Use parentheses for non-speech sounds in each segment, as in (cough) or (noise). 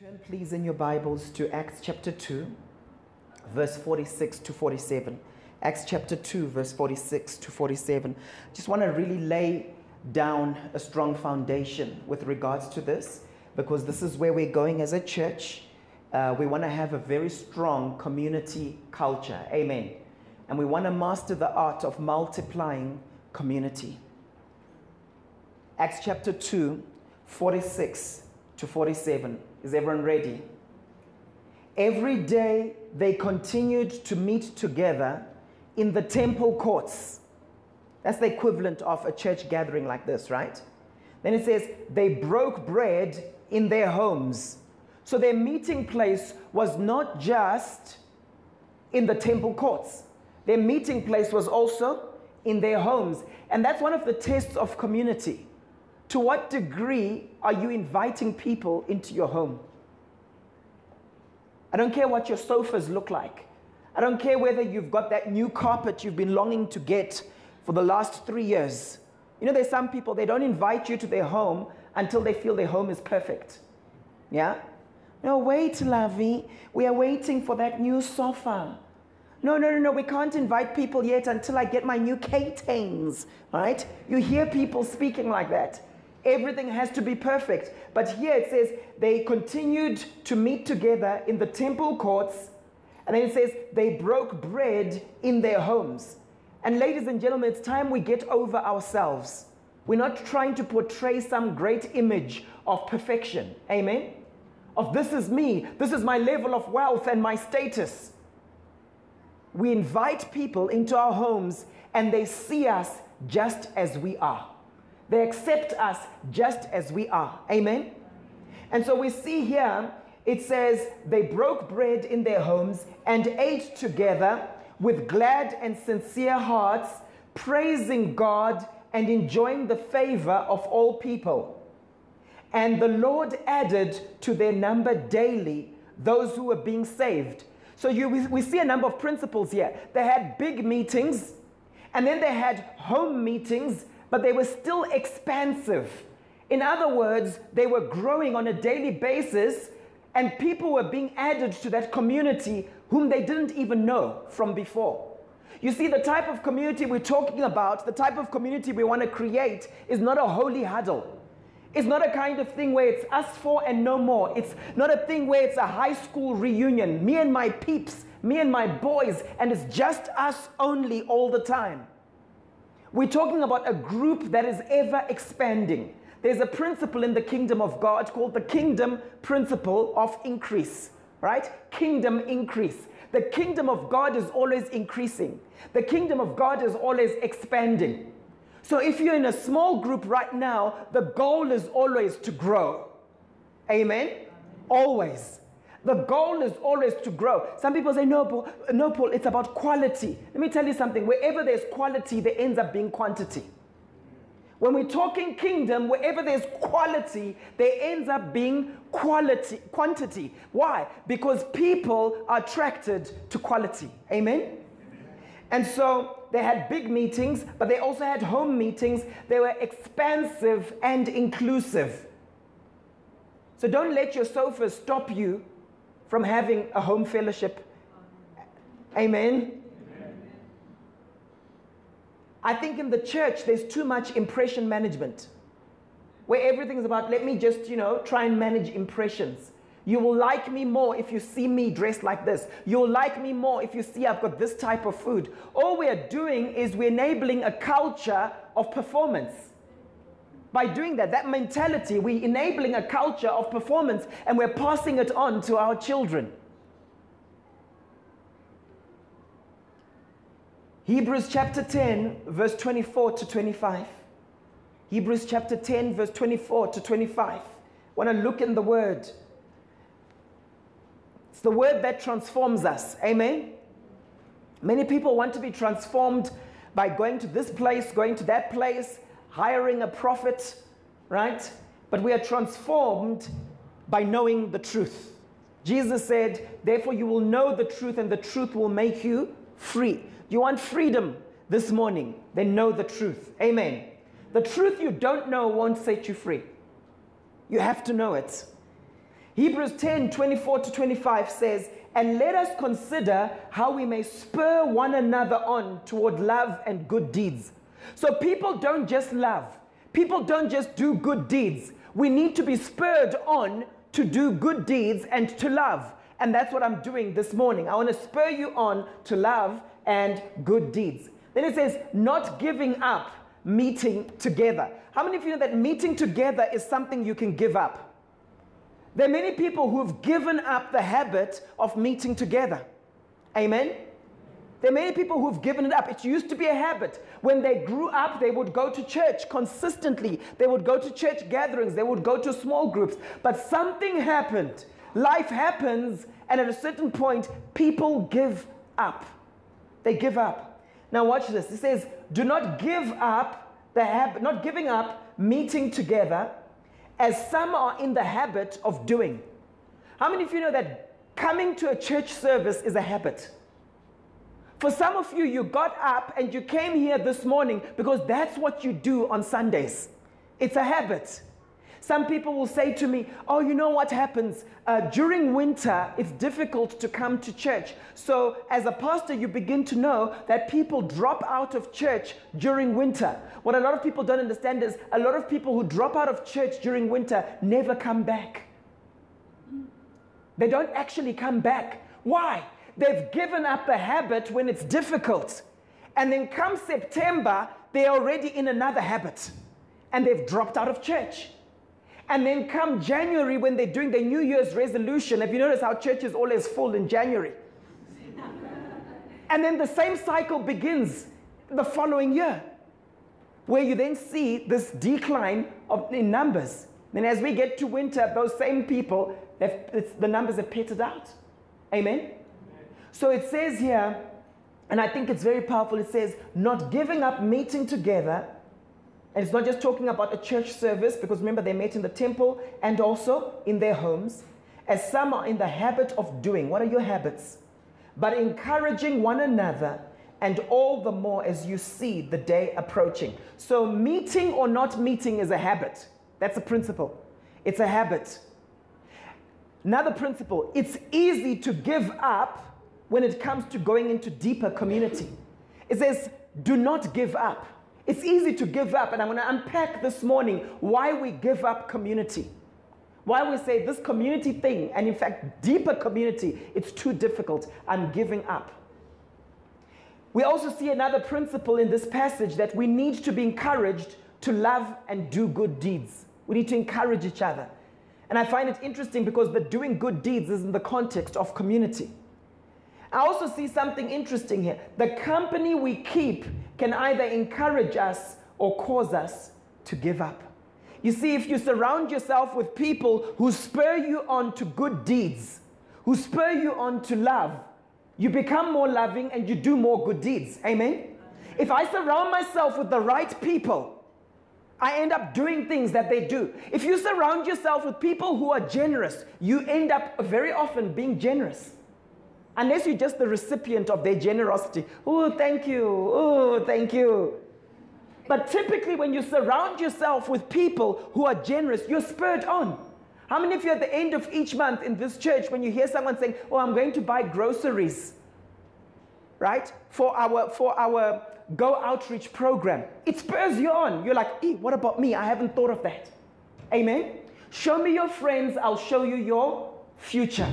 Turn, please, in your Bibles to Acts chapter 2, verse 46 to 47. Acts chapter 2, verse 46 to 47. Just want to really lay down a strong foundation with regards to this because this is where we're going as a church. Uh, we want to have a very strong community culture. Amen. And we want to master the art of multiplying community. Acts chapter 2, 46 to 47. Is everyone ready? Every day they continued to meet together in the temple courts. That's the equivalent of a church gathering like this, right? Then it says they broke bread in their homes. So their meeting place was not just in the temple courts, their meeting place was also in their homes. And that's one of the tests of community. To what degree are you inviting people into your home? I don't care what your sofas look like. I don't care whether you've got that new carpet you've been longing to get for the last three years. You know, there's some people, they don't invite you to their home until they feel their home is perfect. Yeah? No, wait, Lavi. We are waiting for that new sofa. No, no, no, no, we can't invite people yet until I get my new K-Tains, right? You hear people speaking like that. Everything has to be perfect. But here it says they continued to meet together in the temple courts. And then it says they broke bread in their homes. And ladies and gentlemen, it's time we get over ourselves. We're not trying to portray some great image of perfection. Amen? Of this is me, this is my level of wealth and my status. We invite people into our homes and they see us just as we are. They accept us just as we are. Amen? And so we see here, it says, they broke bread in their homes and ate together with glad and sincere hearts, praising God and enjoying the favor of all people. And the Lord added to their number daily those who were being saved. So you, we see a number of principles here. They had big meetings, and then they had home meetings but they were still expansive. In other words, they were growing on a daily basis, and people were being added to that community whom they didn't even know from before. You see, the type of community we're talking about, the type of community we want to create, is not a holy huddle. It's not a kind of thing where it's us four and no more. It's not a thing where it's a high school reunion, me and my peeps, me and my boys, and it's just us only all the time. We're talking about a group that is ever expanding. There's a principle in the kingdom of God called the kingdom principle of increase, right? Kingdom increase. The kingdom of God is always increasing, the kingdom of God is always expanding. So if you're in a small group right now, the goal is always to grow. Amen? Always. The goal is always to grow. Some people say, no, Paul, no, Paul, it's about quality. Let me tell you something. Wherever there's quality, there ends up being quantity. When we're talking kingdom, wherever there's quality, there ends up being quality, quantity. Why? Because people are attracted to quality. Amen? And so they had big meetings, but they also had home meetings. They were expansive and inclusive. So don't let your sofa stop you from having a home fellowship. Amen. I think in the church there's too much impression management where everything is about let me just, you know, try and manage impressions. You will like me more if you see me dressed like this. You'll like me more if you see I've got this type of food. All we are doing is we're enabling a culture of performance. By doing that, that mentality, we're enabling a culture of performance and we're passing it on to our children. Hebrews chapter 10, verse 24 to 25. Hebrews chapter 10, verse 24 to 25. Want to look in the word. It's the word that transforms us. Amen. Many people want to be transformed by going to this place, going to that place, hiring a prophet, right? But we are transformed by knowing the truth. Jesus said, Therefore, you will know the truth, and the truth will make you free. You want freedom this morning? Then know the truth. Amen. The truth you don't know won't set you free. You have to know it. Hebrews 10 24 to 25 says, And let us consider how we may spur one another on toward love and good deeds. So people don't just love, people don't just do good deeds. We need to be spurred on to do good deeds and to love. And that's what I'm doing this morning. I want to spur you on to love and good deeds. Then it says, not giving up meeting together. How many of you know that meeting together is something you can give up? There are many people who've given up the habit of meeting together. Amen? There are many people who've given it up. It used to be a habit. When they grew up, they would go to church consistently. They would go to church gatherings. They would go to small groups. But something happened. Life happens, and at a certain point, people give up. They give up. Now, watch this. It says, Do not give up the habit, not giving up meeting together as some are in the habit of doing. How many of you know that coming to a church service is a habit? For some of you, you got up and you came here this morning because that's what you do on Sundays. It's a habit. Some people will say to me, Oh, you know what happens? Uh, during winter, it's difficult to come to church. So, as a pastor, you begin to know that people drop out of church during winter. What a lot of people don't understand is a lot of people who drop out of church during winter never come back. They don't actually come back. Why? They've given up the habit when it's difficult. And then come September, they're already in another habit. And they've dropped out of church. And then come January, when they're doing their New Year's resolution, have you noticed how church is always full in January? and then the same cycle begins the following year, where you then see this decline of, in numbers. Then, as we get to winter, those same people, the numbers have petered out. Amen? So it says here, and I think it's very powerful, it says, not giving up meeting together. And it's not just talking about a church service, because remember, they met in the temple and also in their homes, as some are in the habit of doing. What are your habits? But encouraging one another, and all the more as you see the day approaching. So, meeting or not meeting is a habit. That's a principle. It's a habit. Another principle it's easy to give up when it comes to going into deeper community. It says, do not give up. It's easy to give up, and I'm going to unpack this morning why we give up community. Why we say this community thing, and in fact, deeper community, it's too difficult. I'm giving up. We also see another principle in this passage that we need to be encouraged to love and do good deeds. We need to encourage each other. And I find it interesting because the doing good deeds is in the context of community. I also see something interesting here. The company we keep can either encourage us or cause us to give up. You see, if you surround yourself with people who spur you on to good deeds, who spur you on to love, you become more loving and you do more good deeds. Amen? If I surround myself with the right people, I end up doing things that they do. If you surround yourself with people who are generous, you end up very often being generous. Unless you're just the recipient of their generosity. Oh, thank you. Oh, thank you. But typically, when you surround yourself with people who are generous, you're spurred on. How many of you at the end of each month in this church, when you hear someone saying, Oh, I'm going to buy groceries, right, for our, for our Go Outreach program, it spurs you on. You're like, e, what about me? I haven't thought of that. Amen? Show me your friends, I'll show you your future.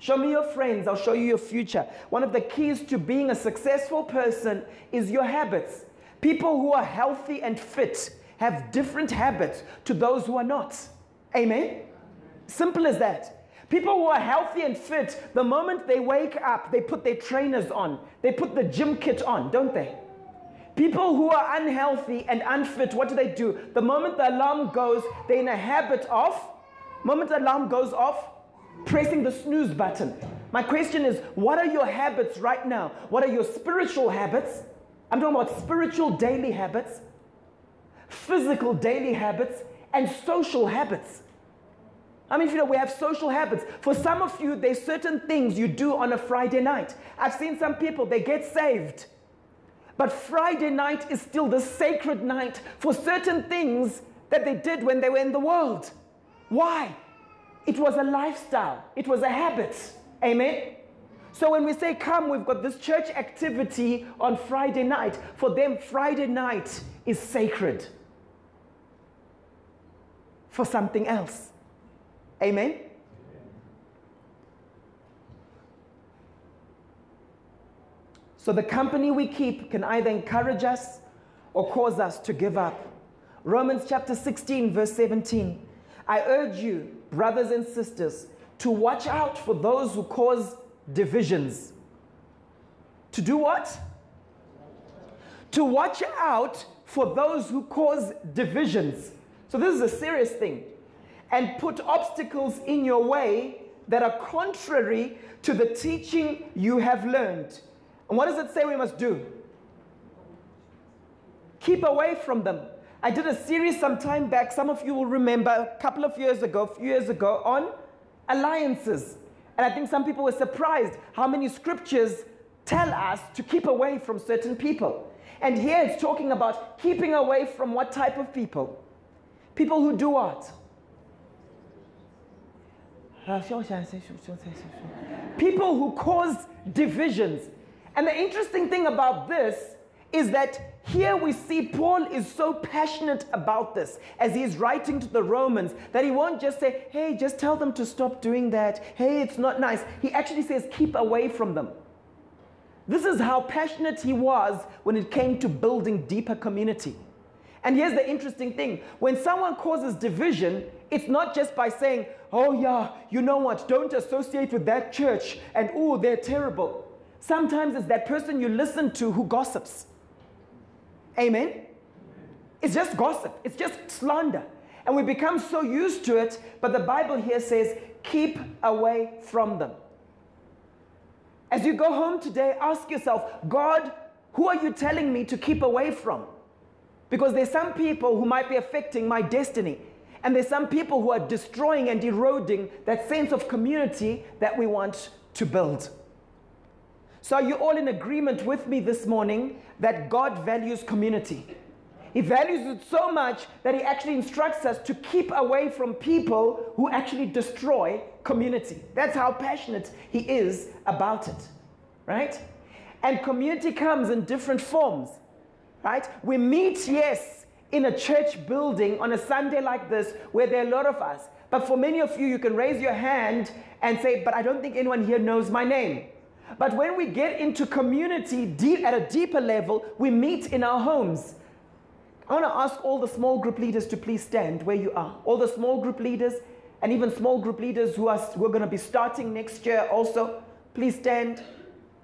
Show me your friends, I'll show you your future. One of the keys to being a successful person is your habits. People who are healthy and fit have different habits to those who are not. Amen? Simple as that. People who are healthy and fit, the moment they wake up, they put their trainers on, they put the gym kit on, don't they? People who are unhealthy and unfit, what do they do? The moment the alarm goes, they're in a habit of, moment the alarm goes off, pressing the snooze button. My question is what are your habits right now? What are your spiritual habits? I'm talking about spiritual daily habits, physical daily habits, and social habits. I mean, you know, we have social habits. For some of you, there's certain things you do on a Friday night. I've seen some people, they get saved. But Friday night is still the sacred night for certain things that they did when they were in the world. Why? It was a lifestyle, it was a habit. Amen? So when we say come, we've got this church activity on Friday night. For them, Friday night is sacred for something else. Amen? So the company we keep can either encourage us or cause us to give up. Romans chapter 16, verse 17. I urge you, brothers and sisters, to watch out for those who cause divisions. To do what? To watch out for those who cause divisions. So, this is a serious thing. And put obstacles in your way that are contrary to the teaching you have learned. And what does it say we must do? Keep away from them. I did a series some time back, some of you will remember, a couple of years ago, a few years ago, on alliances. And I think some people were surprised how many scriptures tell us to keep away from certain people. And here it's talking about keeping away from what type of people? People who do what? People who cause divisions. And the interesting thing about this is that here we see Paul is so passionate about this as he's writing to the Romans that he won't just say, hey, just tell them to stop doing that. Hey, it's not nice. He actually says, keep away from them. This is how passionate he was when it came to building deeper community. And here's the interesting thing when someone causes division, it's not just by saying, oh, yeah, you know what, don't associate with that church, and oh, they're terrible. Sometimes it's that person you listen to who gossips. Amen? It's just gossip, it's just slander. And we become so used to it, but the Bible here says, keep away from them. As you go home today, ask yourself, God, who are you telling me to keep away from? Because there's some people who might be affecting my destiny. And there's some people who are destroying and eroding that sense of community that we want to build. So, are you all in agreement with me this morning that God values community? He values it so much that He actually instructs us to keep away from people who actually destroy community. That's how passionate He is about it, right? And community comes in different forms, right? We meet, yes, in a church building on a Sunday like this where there are a lot of us. But for many of you, you can raise your hand and say, But I don't think anyone here knows my name. But when we get into community deep, at a deeper level, we meet in our homes. I want to ask all the small group leaders to please stand where you are. All the small group leaders and even small group leaders who are who are going to be starting next year also, please stand.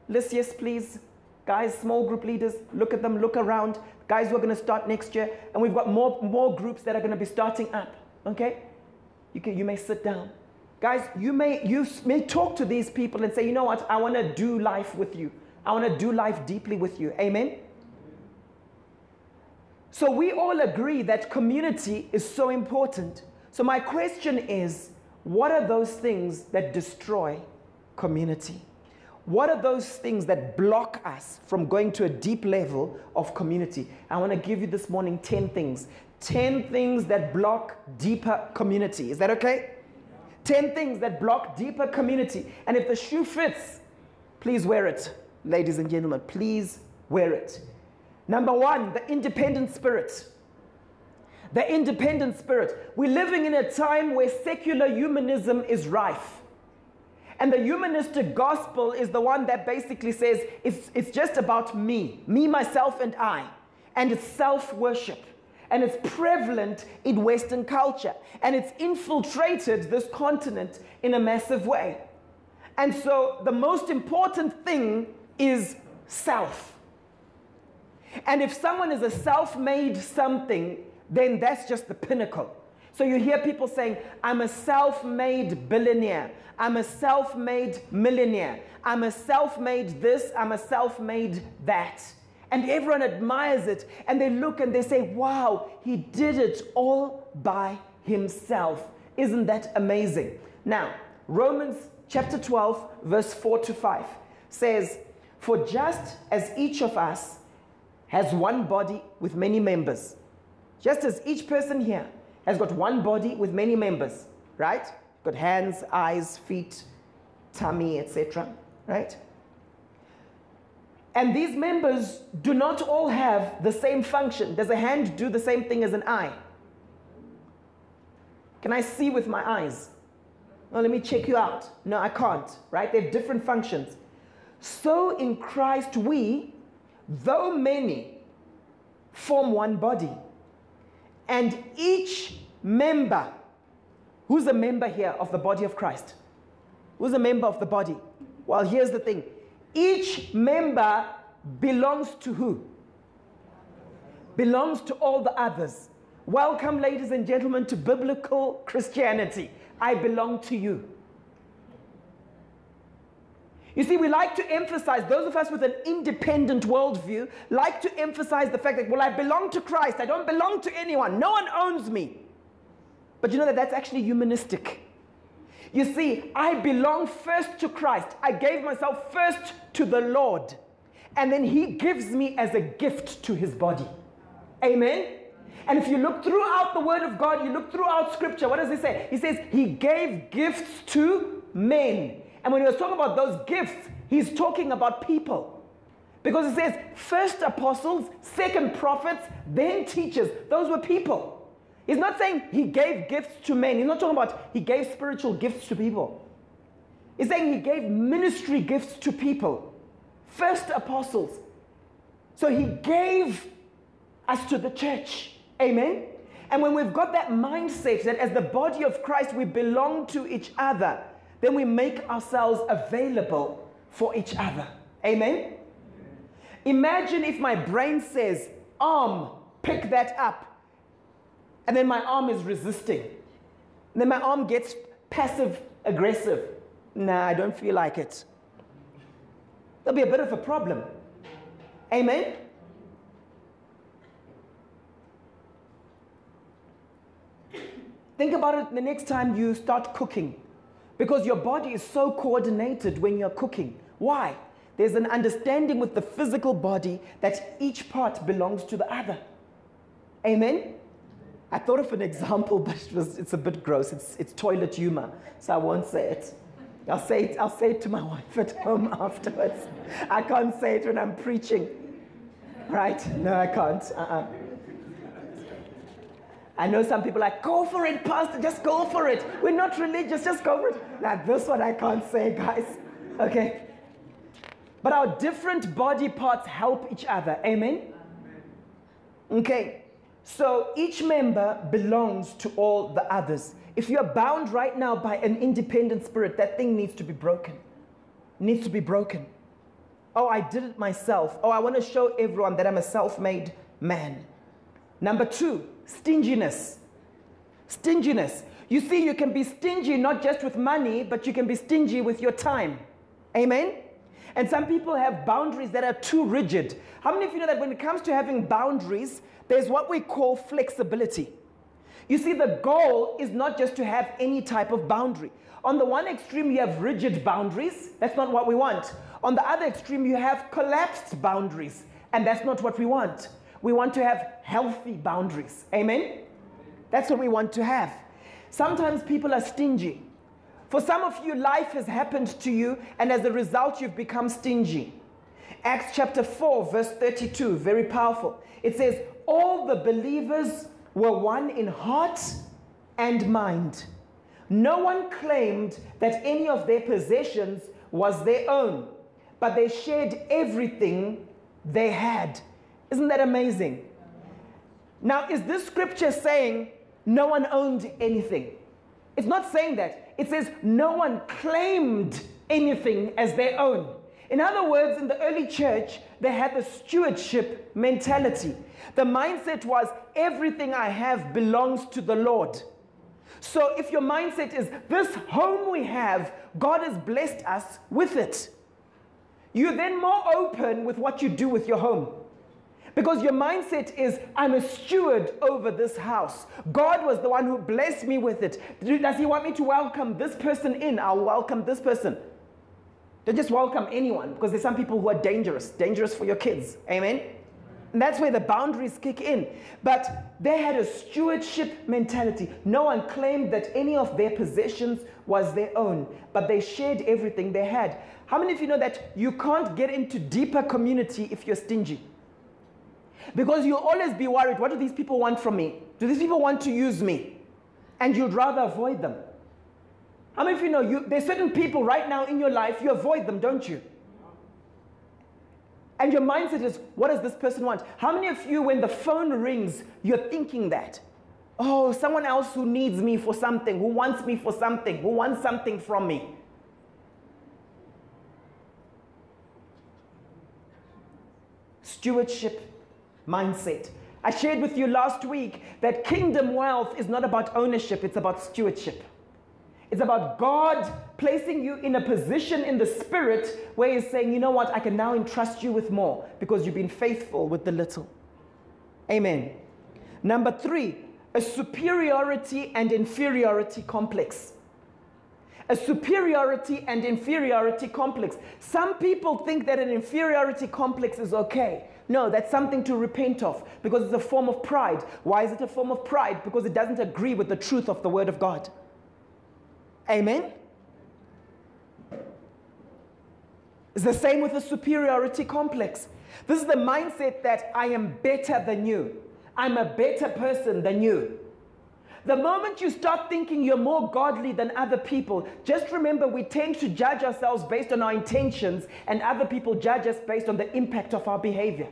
Lysias, please. Guys, small group leaders, look at them, look around. Guys, we're going to start next year, and we've got more, more groups that are going to be starting up. Okay? You, can, you may sit down. Guys, you may, you may talk to these people and say, you know what, I want to do life with you. I want to do life deeply with you. Amen? So we all agree that community is so important. So my question is, what are those things that destroy community? What are those things that block us from going to a deep level of community? I want to give you this morning 10 things. 10 things that block deeper community. Is that okay? 10 things that block deeper community. And if the shoe fits, please wear it, ladies and gentlemen. Please wear it. Number one, the independent spirit. The independent spirit. We're living in a time where secular humanism is rife. And the humanistic gospel is the one that basically says it's, it's just about me, me, myself, and I. And it's self worship and it's prevalent in Western culture, and it's infiltrated this continent in a massive way. And so, the most important thing is self. And if someone is a self made something, then that's just the pinnacle. So you hear people saying, I'm a self made billionaire. I'm a self made millionaire. I'm a self made this. I'm a self made that and everyone admires it and they look and they say, wow, he did it all by himself. Isn't that amazing? Now, Romans chapter 12, verse 4 to 5 says, For just as each of us has one body with many members, just as each person here has got one body with many members, right? got hands, eyes, feet, tummy, etc. Right? And these members do not all have the same function. Does a hand do the same thing as an eye? Can I see with my eyes? No, let me check you out. No, I can't, right? They have different functions. So in Christ, we, though many, form one body. And each member, who's a member here of the body of Christ? Who's a member of the body? Well, here's the thing each member belongs to who? Belongs to all the others. Welcome, ladies and gentlemen, to biblical Christianity. I belong to you. You see, we like to emphasize, those of us with an independent worldview, like to emphasize the fact that, well, I belong to Christ. I don't belong to anyone. No one owns me. But you know that that's actually humanistic. You see, I belong first to Christ. I gave myself first to the Lord. And then He gives me as a gift to His body. Amen? And if you look throughout the Word of God, you look throughout Scripture, what does He say? He says He gave gifts to men. And when he was talking about those gifts, He's talking about people. Because it says first apostles, second prophets, then teachers. Those were people. He's not saying he gave gifts to men. He's not talking about he gave spiritual gifts to people. He's saying he gave ministry gifts to people. First apostles. So he gave us to the church. Amen? And when we've got that mindset that as the body of Christ we belong to each other, then we make ourselves available for each other. Amen? Imagine if my brain says, arm, pick that up and then my arm is resisting. And then my arm gets passive aggressive. Nah, I don't feel like it. There'll be a bit of a problem. Amen? Think about it the next time you start cooking. Because your body is so coordinated when you're cooking. Why? There's an understanding with the physical body that each part belongs to the other. Amen? I thought of an example, (laughs) but it was, it's a bit gross. It's, it's toilet humor, so I won't say it. I'll say it, I'll say it to my (laughs) wife at home afterwards. I can't say it when I'm preaching. Right? No, I can't. Uh-uh. I know some people like, go for it, Pastor, just go for it. We're not religious, just go for it. Now, this one I can't say, guys. Okay? But our different body parts help each other. Amen? Okay. So each member belongs to all the others. If you're bound right now by an independent spirit, that thing needs to be broken. needs to be broken. Oh, I did it myself. Oh, I want to show everyone that I'm a self made man. Number two, stinginess. Stinginess. You see, you can be stingy not just with money, but you can be stingy with your time. Amen? And some people have boundaries that are too rigid. How many of you know that when it comes to having boundaries, there's what we call flexibility. You see, the goal is not just to have any type of boundary. On the one extreme, you have rigid boundaries. That's not what we want. On the other extreme, you have collapsed boundaries. And that's not what we want. We want to have healthy boundaries. Amen? That's what we want to have. Sometimes people are stingy. For some of you, life has happened to you, and as a result, you've become stingy. Acts chapter 4, verse 32, very powerful. It says, All the believers were one in heart and mind. No one claimed that any of their possessions was their own, but they shared everything they had. Isn't that amazing? Now, is this scripture saying no one owned anything? It's not saying that. It says no one claimed anything as their own. In other words, in the early church, they had the stewardship mentality. The mindset was everything I have belongs to the Lord. So if your mindset is this home we have, God has blessed us with it, you're then more open with what you do with your home. Because your mindset is, I'm a steward over this house. God was the one who blessed me with it. Does He want me to welcome this person in? I'll welcome this person. Don't just welcome anyone because there's some people who are dangerous, dangerous for your kids. Amen? And that's where the boundaries kick in. But they had a stewardship mentality. No one claimed that any of their possessions was their own, but they shared everything they had. How many of you know that you can't get into deeper community if you're stingy? Because you'll always be worried what do these people want from me? Do these people want to use me? And you'd rather avoid them. How many of you know you, there's certain people right now in your life, you avoid them, don't you? And your mindset is, what does this person want? How many of you, when the phone rings, you're thinking that? Oh, someone else who needs me for something, who wants me for something, who wants something from me. Stewardship mindset. I shared with you last week that kingdom wealth is not about ownership, it's about stewardship. It's about God placing you in a position in the spirit where He's saying, you know what, I can now entrust you with more because you've been faithful with the little. Amen. Number three, a superiority and inferiority complex. A superiority and inferiority complex. Some people think that an inferiority complex is okay. No, that's something to repent of because it's a form of pride. Why is it a form of pride? Because it doesn't agree with the truth of the Word of God. Amen? It's the same with the superiority complex. This is the mindset that I am better than you. I'm a better person than you. The moment you start thinking you're more godly than other people, just remember we tend to judge ourselves based on our intentions, and other people judge us based on the impact of our behavior.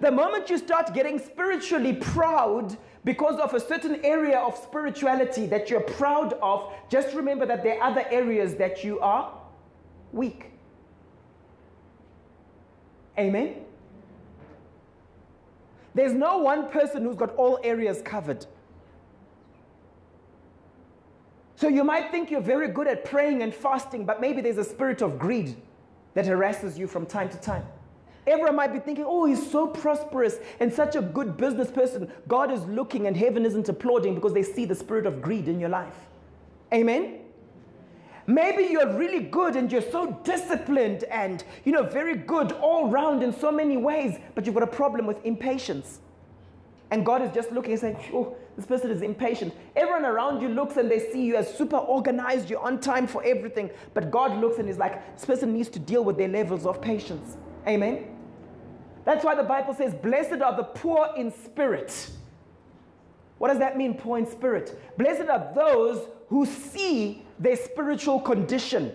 The moment you start getting spiritually proud because of a certain area of spirituality that you're proud of, just remember that there are other areas that you are weak. Amen? There's no one person who's got all areas covered. So you might think you're very good at praying and fasting, but maybe there's a spirit of greed that harasses you from time to time. Everyone might be thinking, oh, he's so prosperous and such a good business person. God is looking and heaven isn't applauding because they see the spirit of greed in your life. Amen? Maybe you're really good and you're so disciplined and, you know, very good all round in so many ways, but you've got a problem with impatience. And God is just looking and saying, oh, this person is impatient. Everyone around you looks and they see you as super organized, you're on time for everything. But God looks and is like, this person needs to deal with their levels of patience. Amen? That's why the Bible says, blessed are the poor in spirit. What does that mean, poor in spirit? Blessed are those who see their spiritual condition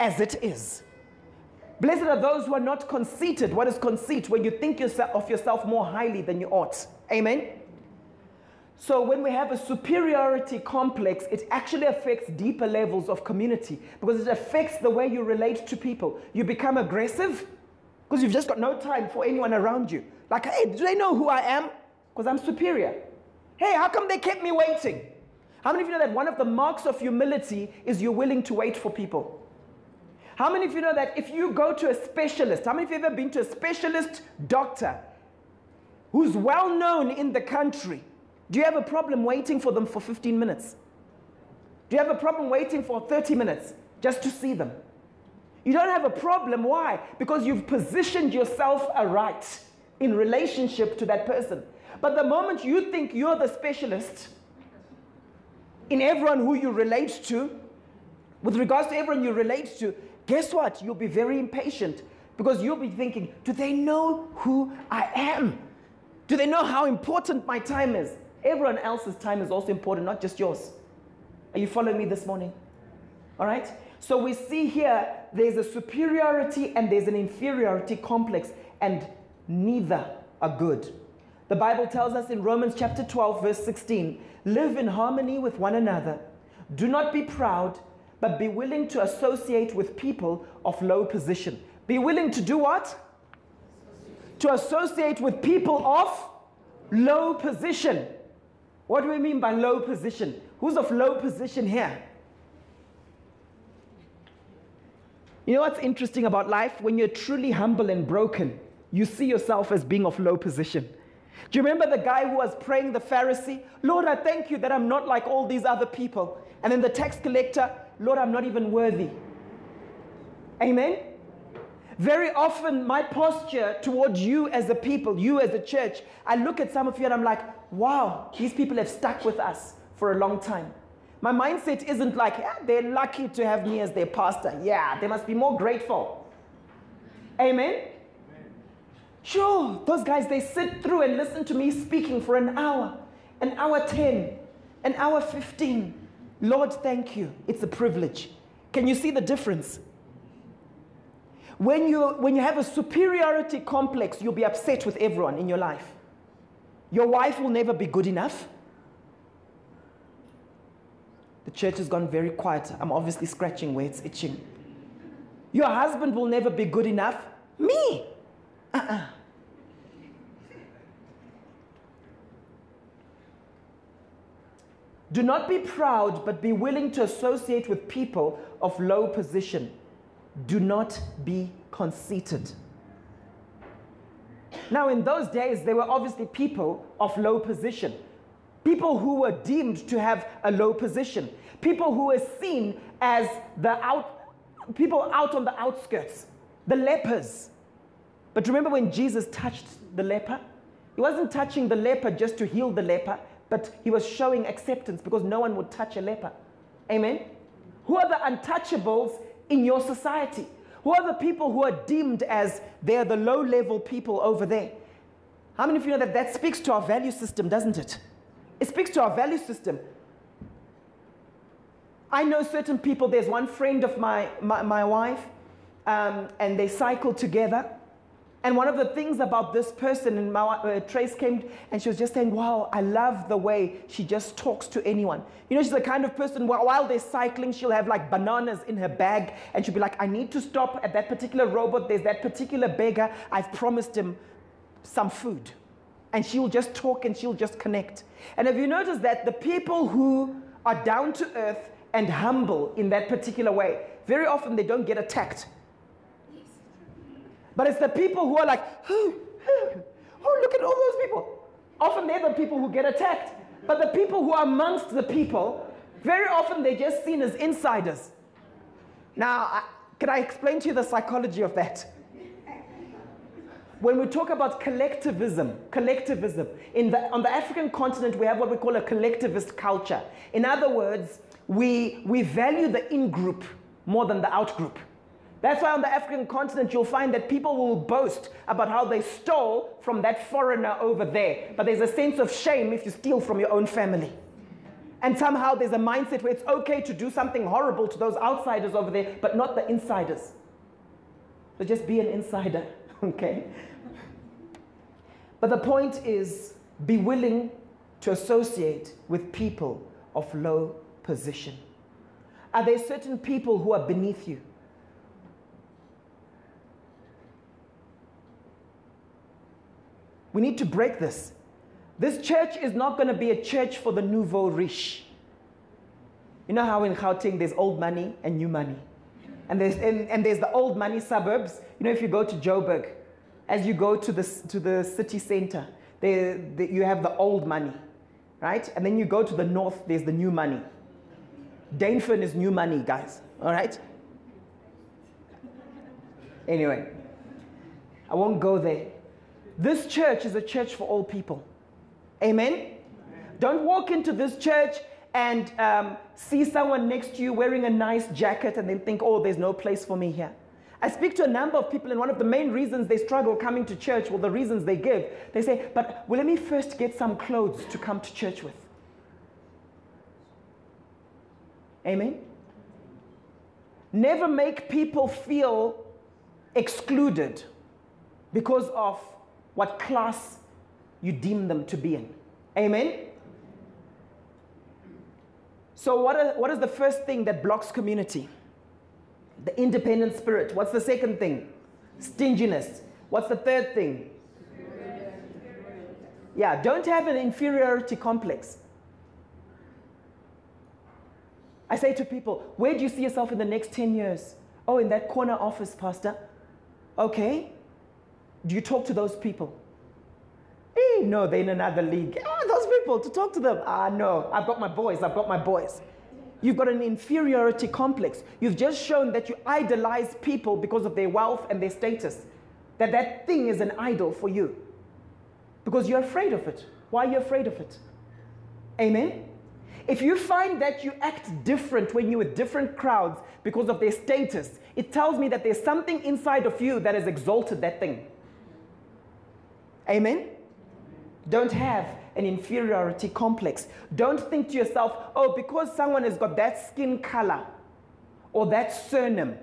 as it is. Blessed are those who are not conceited. What is conceit? When you think of yourself more highly than you ought. Amen? So when we have a superiority complex, it actually affects deeper levels of community because it affects the way you relate to people. You become aggressive because you've just got no time for anyone around you. Like, hey, do they know who I am? Because I'm superior. Hey, how come they kept me waiting? How many of you know that one of the marks of humility is you're willing to wait for people? How many of you know that if you go to a specialist, how many of you have ever been to a specialist doctor who's well known in the country? Do you have a problem waiting for them for 15 minutes? Do you have a problem waiting for 30 minutes just to see them? You don't have a problem. Why? Because you've positioned yourself aright in relationship to that person. But the moment you think you're the specialist in everyone who you relate to, with regards to everyone you relate to, guess what? You'll be very impatient because you'll be thinking, do they know who I am? Do they know how important my time is? Everyone else's time is also important, not just yours. Are you following me this morning? All right? So we see here there's a superiority and there's an inferiority complex, and neither are good. The Bible tells us in Romans chapter 12, verse 16 live in harmony with one another. Do not be proud, but be willing to associate with people of low position. Be willing to do what? To associate with people of low position. What do we mean by low position? Who's of low position here? You know what's interesting about life? When you're truly humble and broken, you see yourself as being of low position. Do you remember the guy who was praying the Pharisee? Lord, I thank you that I'm not like all these other people. And then the tax collector, Lord, I'm not even worthy. Amen? Very often, my posture towards you as a people, you as a church, I look at some of you and I'm like, wow, these people have stuck with us for a long time. My mindset isn't like, yeah, they're lucky to have me as their pastor. Yeah, they must be more grateful. Amen? Sure, those guys, they sit through and listen to me speaking for an hour, an hour 10, an hour 15. Lord, thank you. It's a privilege. Can you see the difference? When you, when you have a superiority complex, you'll be upset with everyone in your life. Your wife will never be good enough. The church has gone very quiet. I'm obviously scratching where it's itching. Your husband will never be good enough. Me. Uh-uh. Do not be proud, but be willing to associate with people of low position. Do not be conceited. Now, in those days, there were obviously people of low position, people who were deemed to have a low position, people who were seen as the out, people out on the outskirts, the lepers. But remember when Jesus touched the leper? He wasn't touching the leper just to heal the leper, but he was showing acceptance because no one would touch a leper. Amen? Who are the untouchables in your society? Who are the people who are deemed as they're the low level people over there? How many of you know that that speaks to our value system, doesn't it? It speaks to our value system. I know certain people, there's one friend of my, my, my wife, um, and they cycle together. And one of the things about this person, and my, uh, Trace came and she was just saying, Wow, I love the way she just talks to anyone. You know, she's the kind of person while they're cycling, she'll have like bananas in her bag and she'll be like, I need to stop at that particular robot. There's that particular beggar. I've promised him some food. And she'll just talk and she'll just connect. And have you noticed that the people who are down to earth and humble in that particular way, very often they don't get attacked but it's the people who are like, oh, oh, look at all those people. Often they're the people who get attacked. But the people who are amongst the people, very often they're just seen as insiders. Now, can I explain to you the psychology of that? When we talk about collectivism, collectivism, the, on the African continent, we have what we call a collectivist culture. In other words, we, we value the in group more than the out group. That's why on the African continent, you'll find that people will boast about how they stole from that foreigner over there. But there's a sense of shame if you steal from your own family. And somehow there's a mindset where it's okay to do something horrible to those outsiders over there, but not the insiders. So just be an insider, (laughs) okay? But the point is be willing to associate with people of low position. Are there certain people who are beneath you? We need to break this. This church is not going to be a church for the nouveau riche. You know how in Gauteng there's old money and new money? And there's, and, and there's the old money suburbs. You know, if you go to Joburg, as you go to the, to the city center, they, they, you have the old money, right? And then you go to the north, there's the new money. Dainfern is new money, guys, all right? Anyway, I won't go there. This church is a church for all people. Amen? Amen. Don't walk into this church and um, see someone next to you wearing a nice jacket and then think, oh, there's no place for me here. I speak to a number of people, and one of the main reasons they struggle coming to church, well, the reasons they give, they say, but well, let me first get some clothes to come to church with. Amen? Never make people feel excluded because of what class you deem them to be in. Amen? So, what, are, what is the first thing that blocks community? The independent spirit. What's the second thing? Stinginess. What's the third thing? Yeah, don't have an inferiority complex. I say to people, where do you see yourself in the next 10 years? Oh, in that corner office, Pastor. Okay. Do you talk to those people? Hey, no, they're in another league. Ah, those people, to talk to them. Ah, no, I've got my boys, I've got my boys. You've got an inferiority complex. You've just shown that you idolize people because of their wealth and their status. That that thing is an idol for you. Because you're afraid of it. Why are you afraid of it? Amen? If you find that you act different when you're with different crowds because of their status, it tells me that there's something inside of you that has exalted that thing. Amen? Don't have an inferiority complex. Don't think to yourself, oh, because someone has got that skin color or that surname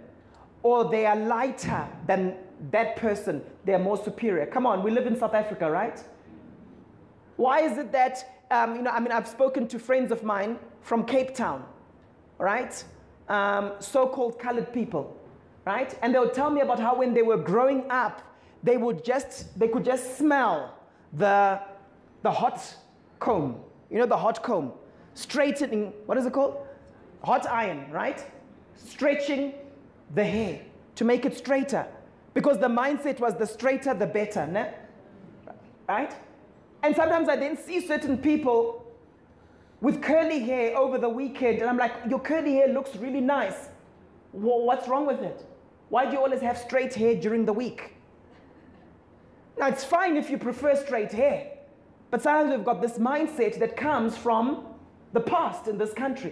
or they are lighter than that person, they're more superior. Come on, we live in South Africa, right? Why is it that, um, you know, I mean, I've spoken to friends of mine from Cape Town, right? Um, so called colored people, right? And they'll tell me about how when they were growing up, they would just, they could just smell the the hot comb. You know the hot comb? Straightening, what is it called? Hot iron, right? Stretching the hair to make it straighter. Because the mindset was the straighter, the better. Ne? Right? And sometimes I then see certain people with curly hair over the weekend, and I'm like, your curly hair looks really nice. What's wrong with it? Why do you always have straight hair during the week? Now, it's fine if you prefer straight hair. But sometimes we've got this mindset that comes from the past in this country.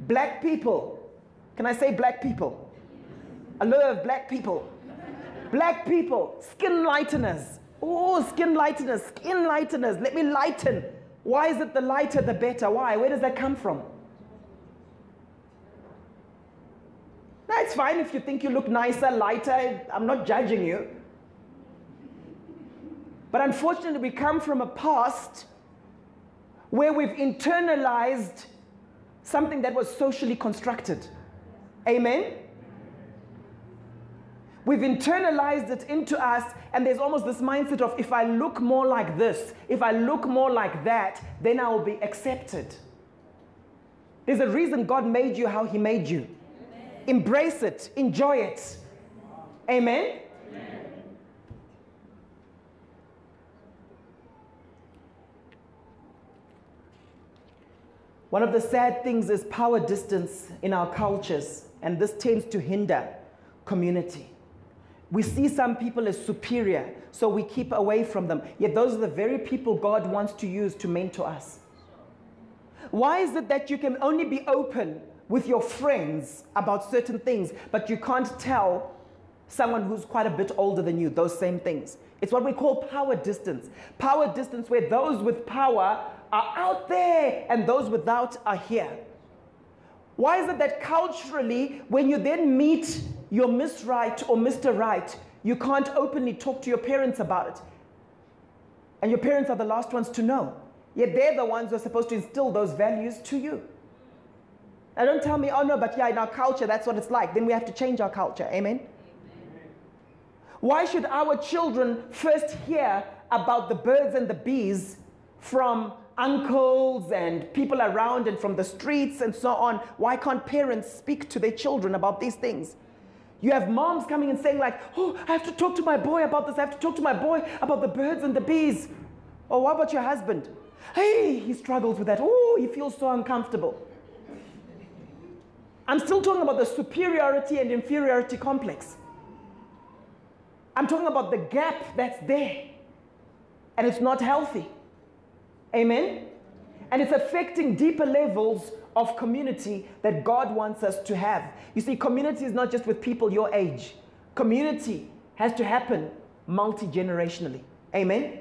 Black people, can I say black people? I love black people. Black people, skin lighteners. Oh, skin lighteners, skin lighteners. Let me lighten. Why is it the lighter the better? Why? Where does that come from? That's fine if you think you look nicer, lighter. I'm not judging you. But unfortunately, we come from a past where we've internalized something that was socially constructed. Amen? We've internalized it into us, and there's almost this mindset of if I look more like this, if I look more like that, then I will be accepted. There's a reason God made you how He made you. Amen. Embrace it, enjoy it. Amen? One of the sad things is power distance in our cultures, and this tends to hinder community. We see some people as superior, so we keep away from them. Yet those are the very people God wants to use to mentor us. Why is it that you can only be open with your friends about certain things, but you can't tell someone who's quite a bit older than you those same things? It's what we call power distance. Power distance, where those with power are out there and those without are here. Why is it that culturally, when you then meet your Miss Right or Mr. Right, you can't openly talk to your parents about it? And your parents are the last ones to know. Yet they're the ones who are supposed to instill those values to you. Now, don't tell me, oh no, but yeah, in our culture, that's what it's like. Then we have to change our culture. Amen? Amen? Why should our children first hear about the birds and the bees from uncles and people around and from the streets and so on. Why can't parents speak to their children about these things? You have moms coming and saying, like, oh, I have to talk to my boy about this. I have to talk to my boy about the birds and the bees. Or oh, what about your husband? Hey, he struggles with that. Oh, he feels so uncomfortable. I'm still talking about the superiority and inferiority complex. I'm talking about the gap that's there. And it's not healthy. Amen? And it's affecting deeper levels of community that God wants us to have. You see, community is not just with people your age, community has to happen multi generationally. Amen?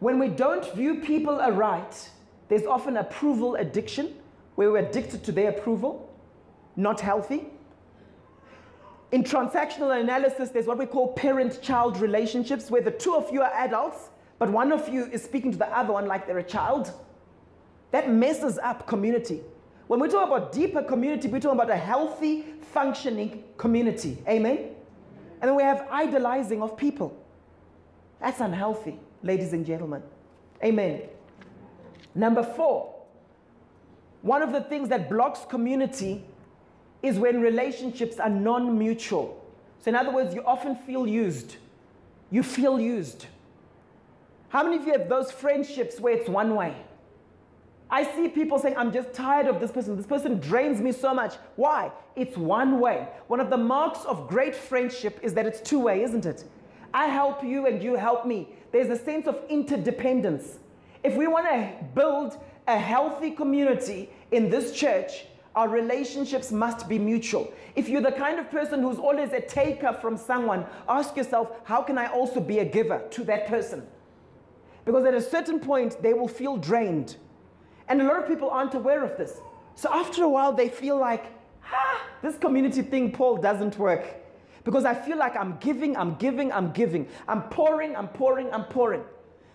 When we don't view people aright, there's often approval addiction where we're addicted to their approval, not healthy. In transactional analysis, there's what we call parent child relationships, where the two of you are adults, but one of you is speaking to the other one like they're a child. That messes up community. When we talk about deeper community, we're talking about a healthy, functioning community. Amen? And then we have idolizing of people. That's unhealthy, ladies and gentlemen. Amen. Number four, one of the things that blocks community is when relationships are non mutual. So, in other words, you often feel used. You feel used. How many of you have those friendships where it's one way? I see people saying, I'm just tired of this person. This person drains me so much. Why? It's one way. One of the marks of great friendship is that it's two way, isn't it? I help you and you help me. There's a sense of interdependence. If we want to build a healthy community in this church, our relationships must be mutual. If you're the kind of person who's always a taker from someone, ask yourself, how can I also be a giver to that person? Because at a certain point, they will feel drained. And a lot of people aren't aware of this. So after a while, they feel like, ah, this community thing, Paul, doesn't work. Because I feel like I'm giving, I'm giving, I'm giving. I'm pouring, I'm pouring, I'm pouring.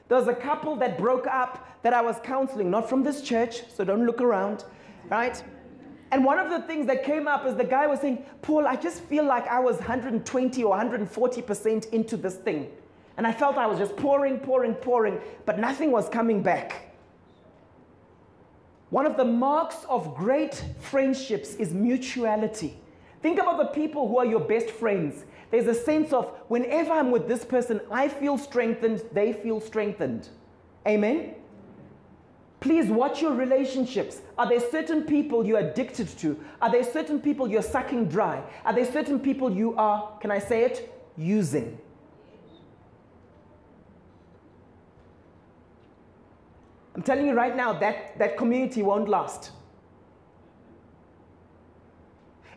There was a couple that broke up that I was counseling, not from this church, so don't look around, right? And one of the things that came up is the guy was saying, Paul, I just feel like I was 120 or 140% into this thing. And I felt I was just pouring, pouring, pouring, but nothing was coming back. One of the marks of great friendships is mutuality. Think about the people who are your best friends. There's a sense of whenever I'm with this person, I feel strengthened, they feel strengthened. Amen? Please watch your relationships. Are there certain people you're addicted to? Are there certain people you're sucking dry? Are there certain people you are, can I say it, using? I'm telling you right now that that community won't last.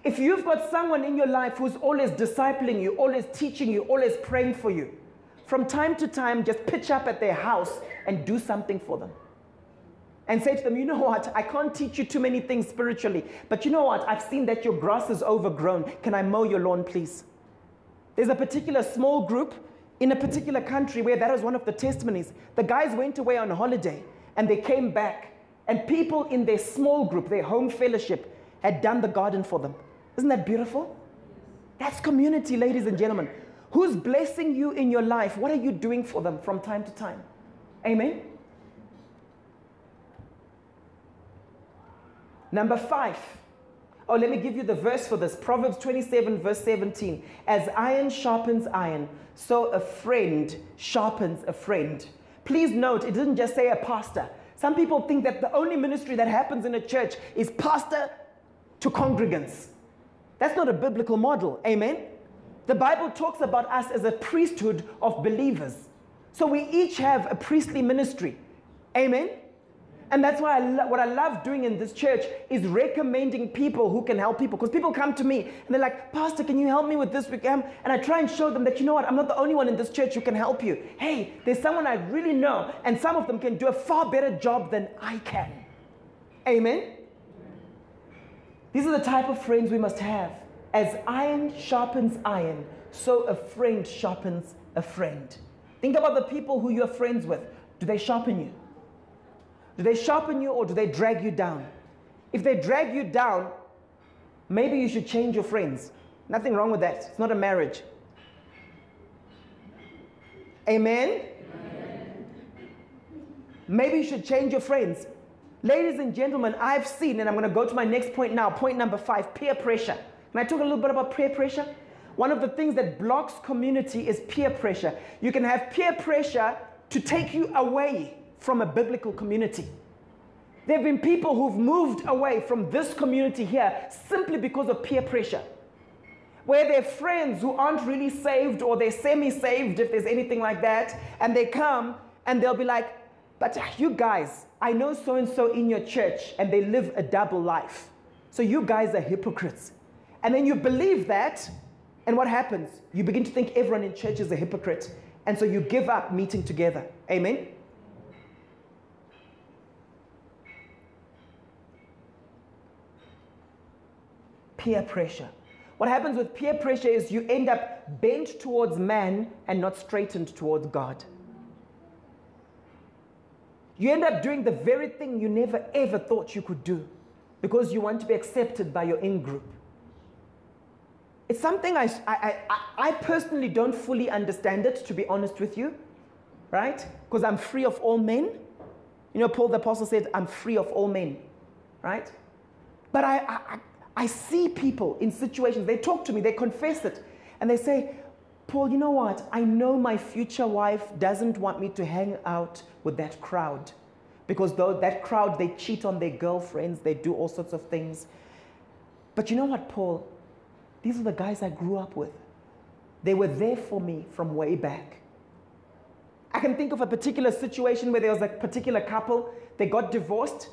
If you've got someone in your life who's always discipling you, always teaching you, always praying for you, from time to time, just pitch up at their house and do something for them. And say to them, you know what, I can't teach you too many things spiritually, but you know what, I've seen that your grass is overgrown. Can I mow your lawn, please? There's a particular small group in a particular country where that was one of the testimonies. The guys went away on holiday and they came back, and people in their small group, their home fellowship, had done the garden for them. Isn't that beautiful? That's community, ladies and gentlemen. Who's blessing you in your life? What are you doing for them from time to time? Amen? Number five. Oh, let me give you the verse for this Proverbs 27, verse 17. As iron sharpens iron, so a friend sharpens a friend. Please note, it didn't just say a pastor. Some people think that the only ministry that happens in a church is pastor to congregants. That's not a biblical model. Amen? The Bible talks about us as a priesthood of believers. So we each have a priestly ministry. Amen? And that's why I lo- what I love doing in this church is recommending people who can help people. Because people come to me and they're like, Pastor, can you help me with this weekend? Um, and I try and show them that, you know what, I'm not the only one in this church who can help you. Hey, there's someone I really know, and some of them can do a far better job than I can. Amen? These are the type of friends we must have. As iron sharpens iron, so a friend sharpens a friend. Think about the people who you're friends with. Do they sharpen you? Do they sharpen you or do they drag you down? If they drag you down, maybe you should change your friends. Nothing wrong with that. It's not a marriage. Amen? Amen? Maybe you should change your friends. Ladies and gentlemen, I've seen, and I'm going to go to my next point now, point number five peer pressure. Can I talk a little bit about peer pressure? One of the things that blocks community is peer pressure. You can have peer pressure to take you away from a biblical community. There have been people who've moved away from this community here simply because of peer pressure. Where they're friends who aren't really saved or they're semi saved, if there's anything like that, and they come and they'll be like, But ah, you guys, I know so and so in your church and they live a double life. So you guys are hypocrites. And then you believe that, and what happens? You begin to think everyone in church is a hypocrite. And so you give up meeting together. Amen? Peer pressure. What happens with peer pressure is you end up bent towards man and not straightened towards God. You end up doing the very thing you never ever thought you could do because you want to be accepted by your in group. It's something I, I, I, I personally don't fully understand it, to be honest with you, right? Because I'm free of all men. You know, Paul the Apostle said, I'm free of all men, right? But I, I, I see people in situations, they talk to me, they confess it, and they say, Paul, you know what? I know my future wife doesn't want me to hang out with that crowd because though that crowd they cheat on their girlfriends, they do all sorts of things. But you know what, Paul? These are the guys I grew up with. They were there for me from way back. I can think of a particular situation where there was a particular couple, they got divorced,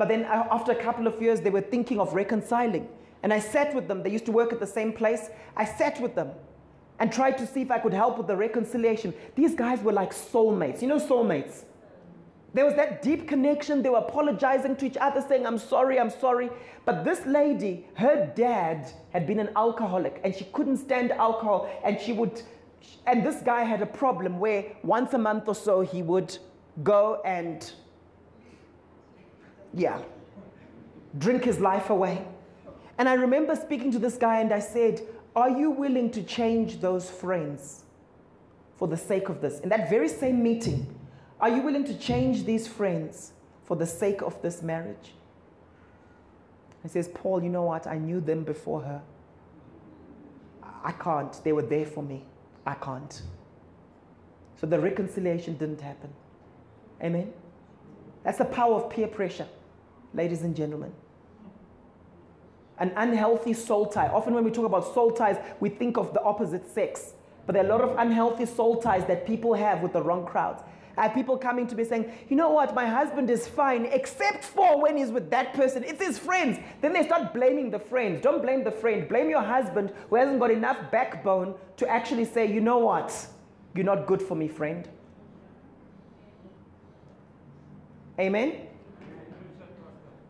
but then uh, after a couple of years, they were thinking of reconciling. And I sat with them. They used to work at the same place. I sat with them and tried to see if I could help with the reconciliation. These guys were like soulmates. You know, soulmates. There was that deep connection. They were apologizing to each other, saying, I'm sorry, I'm sorry. But this lady, her dad had been an alcoholic and she couldn't stand alcohol. And she would, and this guy had a problem where once a month or so he would go and, yeah, drink his life away. And I remember speaking to this guy and I said, Are you willing to change those friends for the sake of this? In that very same meeting, are you willing to change these friends for the sake of this marriage? He says, Paul, you know what? I knew them before her. I can't. They were there for me. I can't. So the reconciliation didn't happen. Amen? That's the power of peer pressure, ladies and gentlemen. An unhealthy soul tie. Often when we talk about soul ties, we think of the opposite sex. But there are a lot of unhealthy soul ties that people have with the wrong crowds. I have people coming to me saying, you know what, my husband is fine, except for when he's with that person. It's his friends. Then they start blaming the friends. Don't blame the friend. Blame your husband who hasn't got enough backbone to actually say, you know what, you're not good for me, friend. Amen?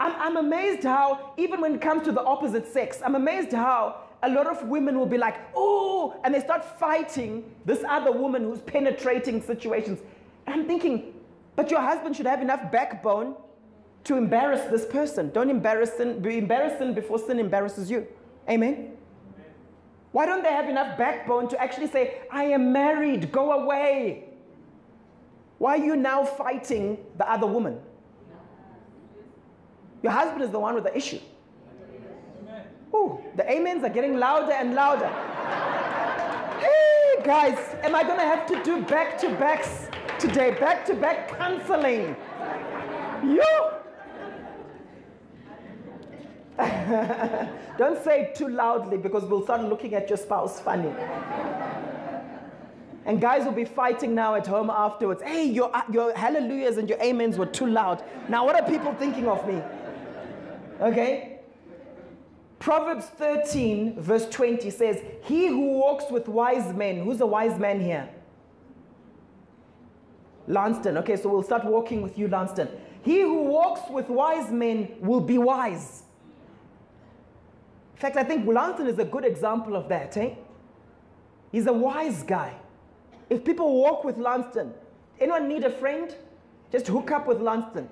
I'm, I'm amazed how, even when it comes to the opposite sex, I'm amazed how a lot of women will be like, oh, and they start fighting this other woman who's penetrating situations. And I'm thinking, but your husband should have enough backbone to embarrass this person. Don't embarrass sin, be before sin embarrasses you. Amen? Why don't they have enough backbone to actually say, I am married, go away? Why are you now fighting the other woman? Your husband is the one with the issue. Oh, the amens are getting louder and louder. hey, guys, am I going to have to do back to backs today, back to back counseling. You. (laughs) Don't say it too loudly because we'll start looking at your spouse funny. And guys will be fighting now at home afterwards. Hey, your, your hallelujahs and your amens were too loud. Now, what are people thinking of me? Okay? Proverbs 13, verse 20 says, He who walks with wise men, who's a wise man here? Lanston. Okay, so we'll start walking with you, Lanston. He who walks with wise men will be wise. In fact, I think Lanston is a good example of that, eh? He's a wise guy. If people walk with Lanston, anyone need a friend? Just hook up with Lanston.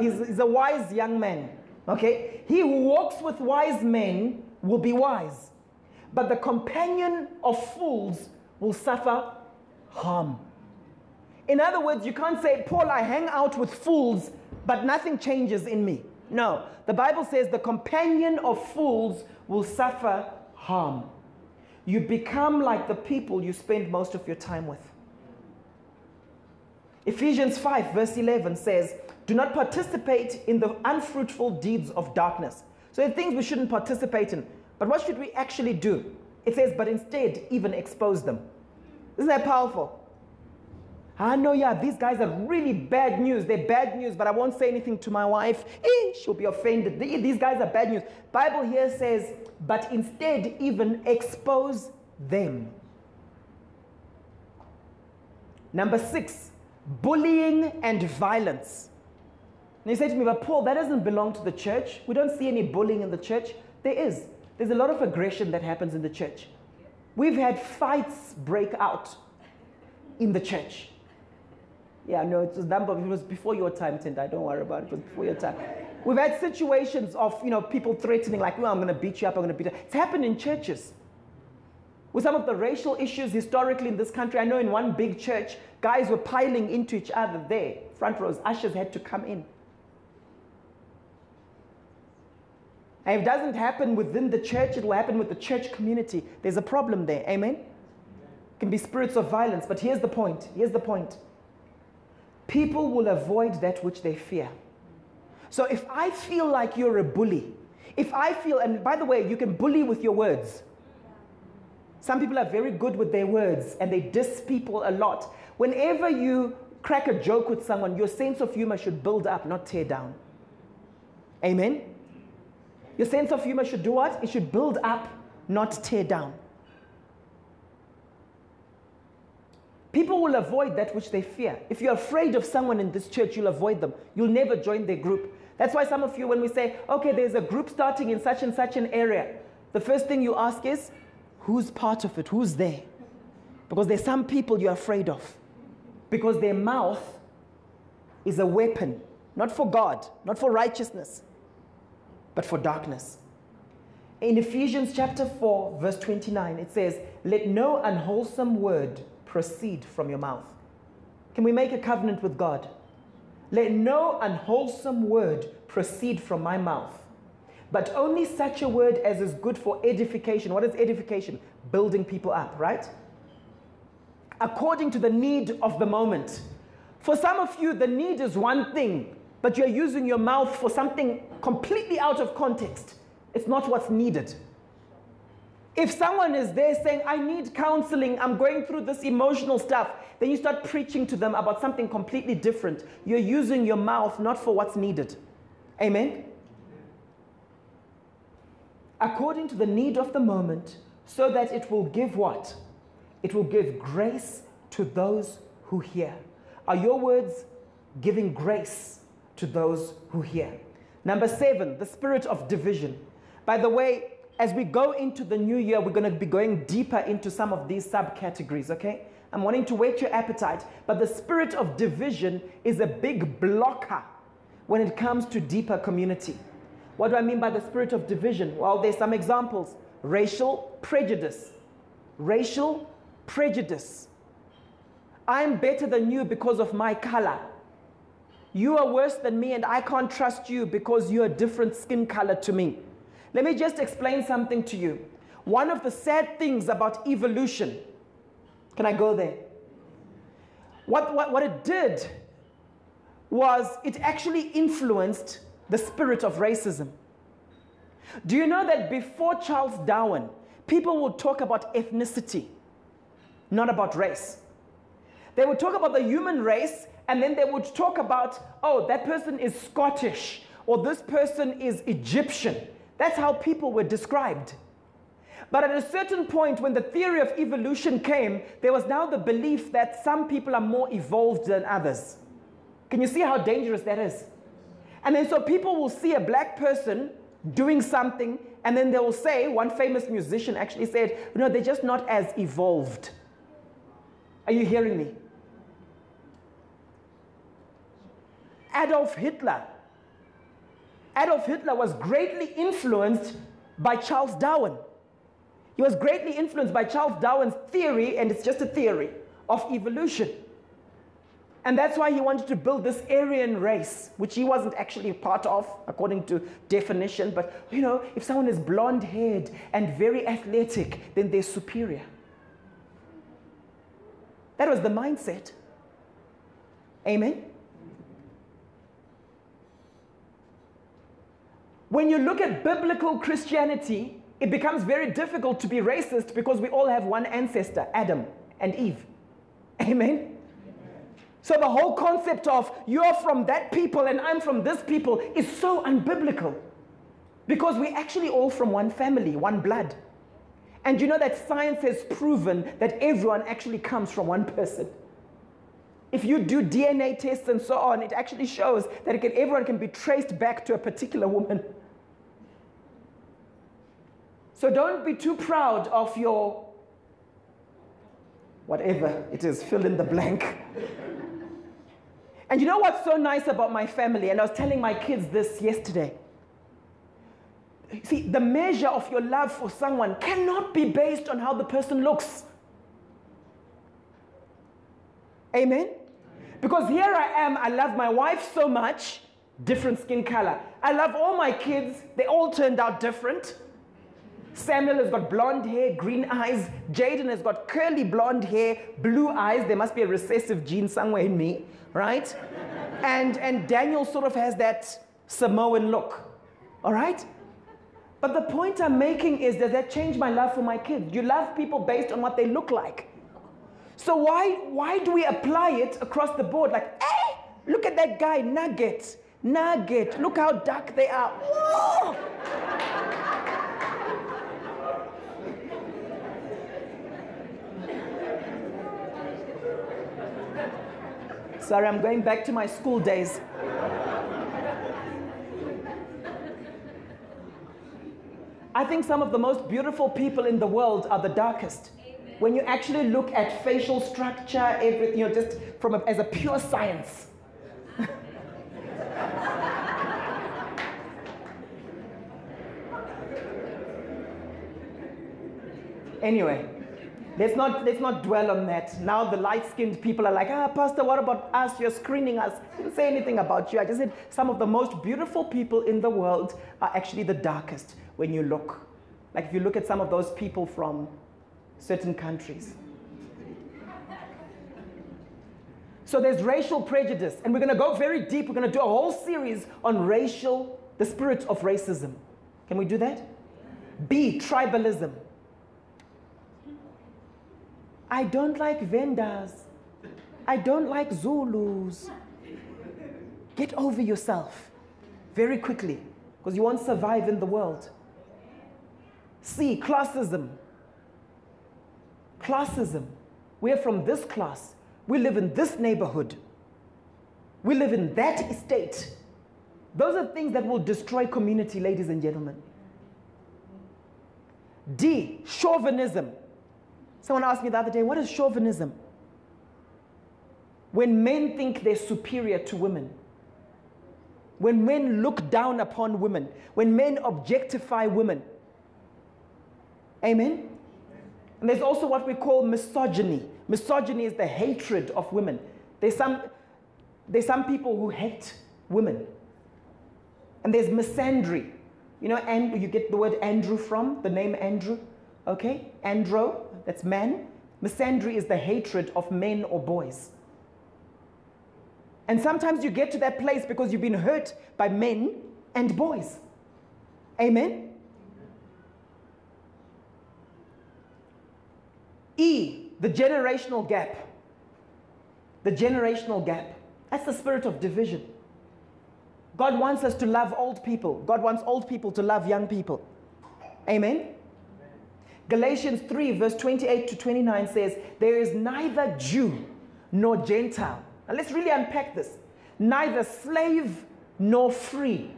He's, he's a wise young man. Okay? He who walks with wise men will be wise. But the companion of fools will suffer harm. In other words, you can't say, Paul, I hang out with fools, but nothing changes in me. No. The Bible says the companion of fools will suffer harm. You become like the people you spend most of your time with. Ephesians 5, verse 11 says, Do not participate in the unfruitful deeds of darkness. So, there are things we shouldn't participate in. But what should we actually do? It says, But instead, even expose them. Isn't that powerful? I know, yeah, these guys are really bad news. They're bad news, but I won't say anything to my wife. Eh, she'll be offended. These guys are bad news. Bible here says, but instead even expose them. Number six, bullying and violence. And you say to me, but Paul, that doesn't belong to the church. We don't see any bullying in the church. There is. There's a lot of aggression that happens in the church. We've had fights break out in the church. Yeah, no, it was number. It was before your time, Tendai. Don't worry about it. It was before your time. We've had situations of you know people threatening, like, "Well, I'm going to beat you up. I'm going to beat you." It's happened in churches. With some of the racial issues historically in this country, I know in one big church, guys were piling into each other there, front rows. Ushers had to come in. And if it doesn't happen within the church, it will happen with the church community. There's a problem there. Amen? It can be spirits of violence. But here's the point. Here's the point. People will avoid that which they fear. So if I feel like you're a bully, if I feel, and by the way, you can bully with your words. Some people are very good with their words and they diss people a lot. Whenever you crack a joke with someone, your sense of humor should build up, not tear down. Amen? Your sense of humor should do what? It should build up, not tear down. People will avoid that which they fear. If you're afraid of someone in this church, you'll avoid them. You'll never join their group. That's why some of you, when we say, okay, there's a group starting in such and such an area, the first thing you ask is, who's part of it? Who's there? Because there's some people you're afraid of. Because their mouth is a weapon, not for God, not for righteousness, but for darkness. In Ephesians chapter 4, verse 29, it says, Let no unwholesome word proceed from your mouth. Can we make a covenant with God? Let no unwholesome word proceed from my mouth, but only such a word as is good for edification. What is edification? Building people up, right? According to the need of the moment. For some of you, the need is one thing, but you're using your mouth for something completely out of context. It's not what's needed. If someone is there saying, I need counseling, I'm going through this emotional stuff, then you start preaching to them about something completely different. You're using your mouth not for what's needed. Amen? According to the need of the moment, so that it will give what? It will give grace to those who hear. Are your words giving grace to those who hear? Number seven, the spirit of division. By the way, as we go into the new year, we're going to be going deeper into some of these subcategories, okay? I'm wanting to whet your appetite, but the spirit of division is a big blocker when it comes to deeper community. What do I mean by the spirit of division? Well, there's some examples racial prejudice. Racial prejudice. I'm better than you because of my color. You are worse than me, and I can't trust you because you're a different skin color to me. Let me just explain something to you. One of the sad things about evolution, can I go there? What, what, what it did was it actually influenced the spirit of racism. Do you know that before Charles Darwin, people would talk about ethnicity, not about race? They would talk about the human race and then they would talk about, oh, that person is Scottish or this person is Egyptian. That's how people were described. But at a certain point, when the theory of evolution came, there was now the belief that some people are more evolved than others. Can you see how dangerous that is? And then so people will see a black person doing something, and then they will say, one famous musician actually said, no, they're just not as evolved. Are you hearing me? Adolf Hitler Adolf Hitler was greatly influenced by Charles Darwin. He was greatly influenced by Charles Darwin's theory, and it's just a theory, of evolution. And that's why he wanted to build this Aryan race, which he wasn't actually part of, according to definition. But, you know, if someone is blonde haired and very athletic, then they're superior. That was the mindset. Amen? When you look at biblical Christianity, it becomes very difficult to be racist because we all have one ancestor, Adam and Eve. Amen? So the whole concept of you're from that people and I'm from this people is so unbiblical because we're actually all from one family, one blood. And you know that science has proven that everyone actually comes from one person. If you do DNA tests and so on, it actually shows that can, everyone can be traced back to a particular woman. So don't be too proud of your whatever it is, fill in the blank. and you know what's so nice about my family? And I was telling my kids this yesterday. See, the measure of your love for someone cannot be based on how the person looks. Amen? Because here I am, I love my wife so much, different skin color. I love all my kids, they all turned out different. Samuel has got blonde hair, green eyes. Jaden has got curly blonde hair, blue eyes. There must be a recessive gene somewhere in me, right? and, and Daniel sort of has that Samoan look, all right? But the point I'm making is does that change my love for my kids? You love people based on what they look like. So why, why do we apply it across the board? Like, hey, look at that guy, Nugget, Nugget, look how dark they are. Whoa! Sorry, I'm going back to my school days. I think some of the most beautiful people in the world are the darkest. Amen. When you actually look at facial structure, everything, you know, just from a, as a pure science. (laughs) anyway, let's not, let's not dwell on that. Now the light-skinned people are like, ah, Pastor, what about us? You're screening us. I didn't say anything about you. I just said some of the most beautiful people in the world are actually the darkest when you look. Like if you look at some of those people from certain countries. So there's racial prejudice, and we're going to go very deep. We're going to do a whole series on racial, the spirit of racism. Can we do that? B, tribalism. I don't like Vendas. I don't like Zulus. Get over yourself very quickly because you won't survive in the world. C, classism. Classism. We're from this class. We live in this neighborhood. We live in that estate. Those are things that will destroy community, ladies and gentlemen. D, chauvinism. Someone asked me the other day, what is chauvinism? When men think they're superior to women, when men look down upon women, when men objectify women, Amen? And there's also what we call misogyny. Misogyny is the hatred of women. There's some, there's some people who hate women. And there's misandry. You know, and you get the word Andrew from, the name Andrew. Okay? Andro, that's man. Misandry is the hatred of men or boys. And sometimes you get to that place because you've been hurt by men and boys. Amen? E, the generational gap. The generational gap. That's the spirit of division. God wants us to love old people. God wants old people to love young people. Amen? Galatians 3, verse 28 to 29 says, There is neither Jew nor Gentile. Now let's really unpack this. Neither slave nor free,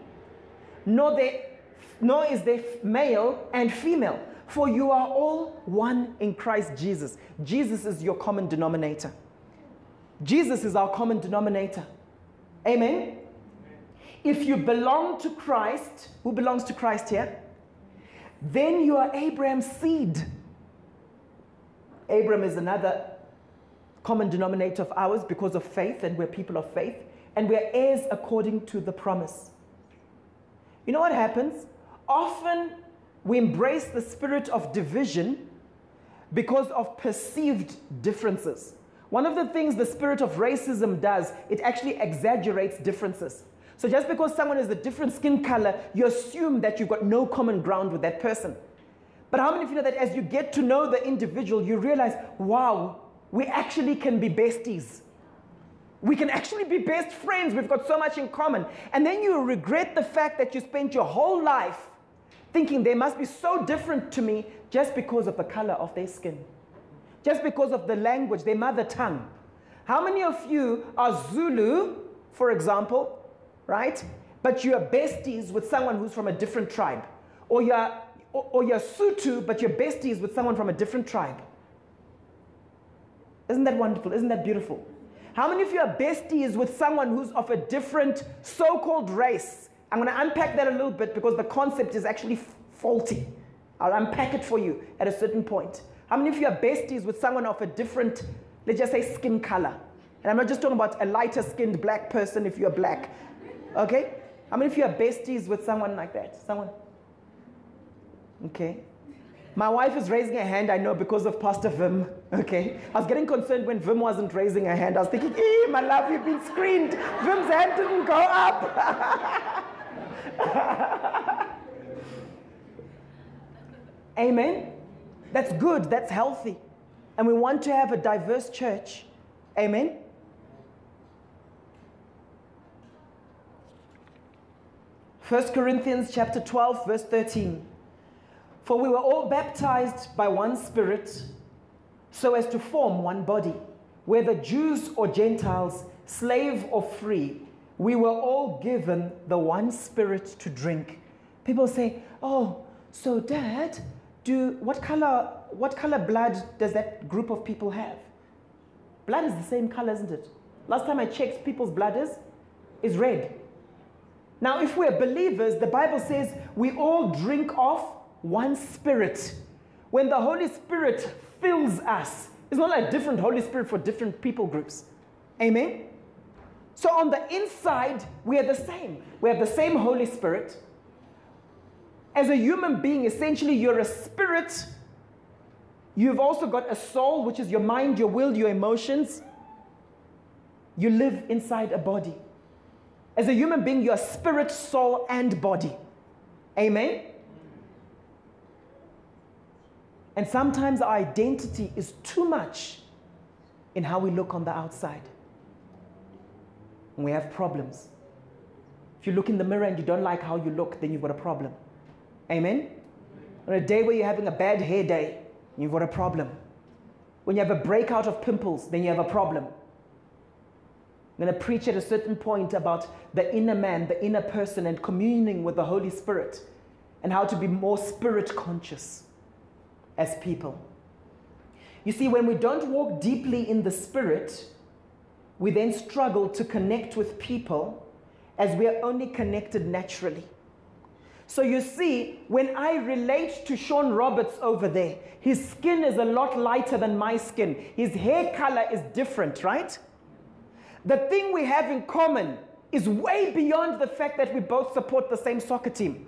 nor, they, nor is there male and female for you are all one in Christ Jesus. Jesus is your common denominator. Jesus is our common denominator. Amen? If you belong to Christ, who belongs to Christ here? Then you are Abraham's seed. Abraham is another common denominator of ours because of faith, and we're people of faith, and we're heirs according to the promise. You know what happens? Often we embrace the spirit of division because of perceived differences. One of the things the spirit of racism does, it actually exaggerates differences. So just because someone is a different skin color, you assume that you've got no common ground with that person. But how many of you know that as you get to know the individual, you realize, wow, we actually can be besties. We can actually be best friends. We've got so much in common. And then you regret the fact that you spent your whole life thinking they must be so different to me just because of the color of their skin, just because of the language, their mother tongue. How many of you are Zulu, for example, right? But you're besties with someone who's from a different tribe. Or you're, or, or you're Sotho, but you're besties with someone from a different tribe. Isn't that wonderful? Isn't that beautiful? How many of you are besties with someone who's of a different so called race, I'm going to unpack that a little bit because the concept is actually faulty. I'll unpack it for you at a certain point. How many of you are besties with someone of a different, let's just say, skin color? And I'm not just talking about a lighter skinned black person if you're black. Okay? How many of you are besties with someone like that? Someone? Okay. My wife is raising her hand, I know, because of Pastor Vim. Okay. I was getting concerned when Vim wasn't raising her hand. I was thinking, eh, my love, you've been screened. Vim's hand didn't go up. (laughs) (laughs) Amen. That's good. That's healthy. And we want to have a diverse church. Amen. First Corinthians chapter 12 verse 13. For we were all baptized by one spirit so as to form one body, whether Jews or Gentiles, slave or free, we were all given the one spirit to drink. People say, "Oh, so dad, do what color what color blood does that group of people have? Blood is the same color, isn't it? Last time I checked, people's blood is is red. Now, if we're believers, the Bible says we all drink of one spirit. When the Holy Spirit fills us, it's not like different Holy Spirit for different people groups. Amen? So on the inside, we are the same. We have the same Holy Spirit. As a human being, essentially, you're a spirit. You've also got a soul, which is your mind, your will, your emotions. You live inside a body. As a human being, you're spirit, soul, and body. Amen? And sometimes our identity is too much in how we look on the outside. We have problems. If you look in the mirror and you don't like how you look, then you've got a problem. Amen? On a day where you're having a bad hair day, you've got a problem. When you have a breakout of pimples, then you have a problem. I'm going to preach at a certain point about the inner man, the inner person, and communing with the Holy Spirit, and how to be more spirit conscious as people. You see, when we don't walk deeply in the Spirit, we then struggle to connect with people as we are only connected naturally. So you see, when I relate to Sean Roberts over there, his skin is a lot lighter than my skin. His hair color is different, right? The thing we have in common is way beyond the fact that we both support the same soccer team.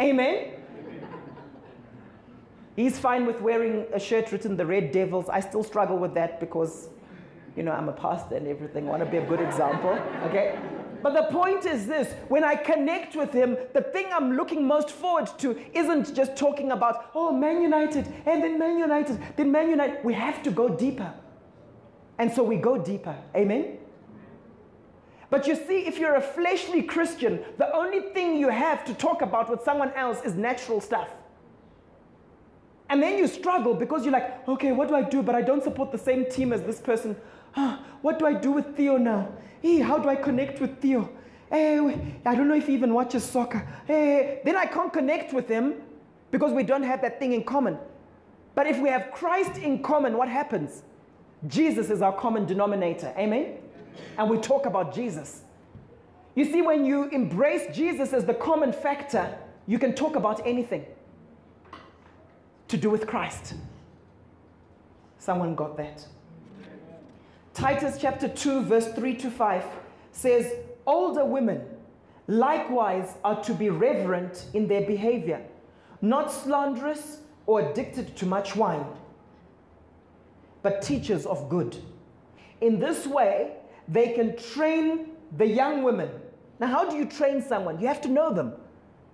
Amen? He's fine with wearing a shirt written the Red Devils. I still struggle with that because, you know, I'm a pastor and everything. I want to be a good example, okay? But the point is this when I connect with him, the thing I'm looking most forward to isn't just talking about, oh, Man United, and then Man United, then Man United. We have to go deeper. And so we go deeper. Amen? But you see, if you're a fleshly Christian, the only thing you have to talk about with someone else is natural stuff. And then you struggle because you're like, okay, what do I do? But I don't support the same team as this person. What do I do with Theo now? Hey, how do I connect with Theo? Eh, hey, I don't know if he even watches soccer. Hey, then I can't connect with him because we don't have that thing in common. But if we have Christ in common, what happens? Jesus is our common denominator. Amen? And we talk about Jesus. You see, when you embrace Jesus as the common factor, you can talk about anything to do with Christ. Someone got that. Titus chapter 2, verse 3 to 5 says, Older women likewise are to be reverent in their behavior, not slanderous or addicted to much wine, but teachers of good. In this way, they can train the young women. Now, how do you train someone? You have to know them.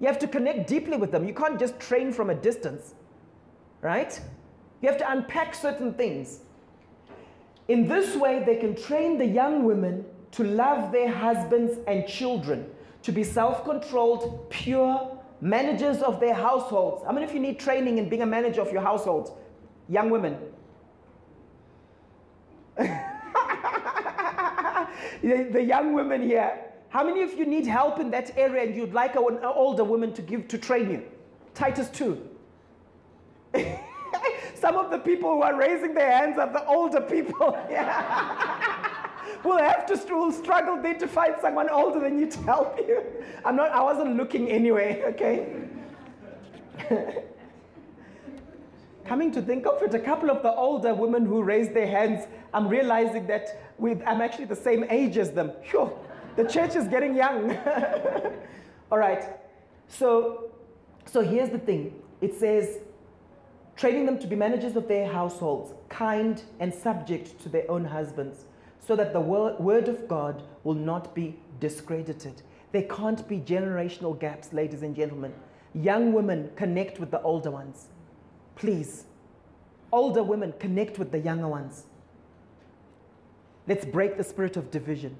You have to connect deeply with them. You can't just train from a distance, right? You have to unpack certain things. In this way, they can train the young women to love their husbands and children, to be self controlled, pure, managers of their households. I mean, if you need training in being a manager of your household, young women. (laughs) the, young women here, how many of you need help in that area and you'd like an older woman to give to train you? Titus 2. (laughs) Some of the people who are raising their hands are the older people. (laughs) we'll have to we'll struggle then to find someone older than you to help you. I'm not, I wasn't looking anyway, (laughs) okay? (laughs) Coming to think of it, a couple of the older women who raised their hands, I'm realizing that I'm actually the same age as them. The church is getting young. All right, so, so here's the thing it says, training them to be managers of their households, kind and subject to their own husbands, so that the word of God will not be discredited. There can't be generational gaps, ladies and gentlemen. Young women connect with the older ones. Please. Older women connect with the younger ones. Let's break the spirit of division.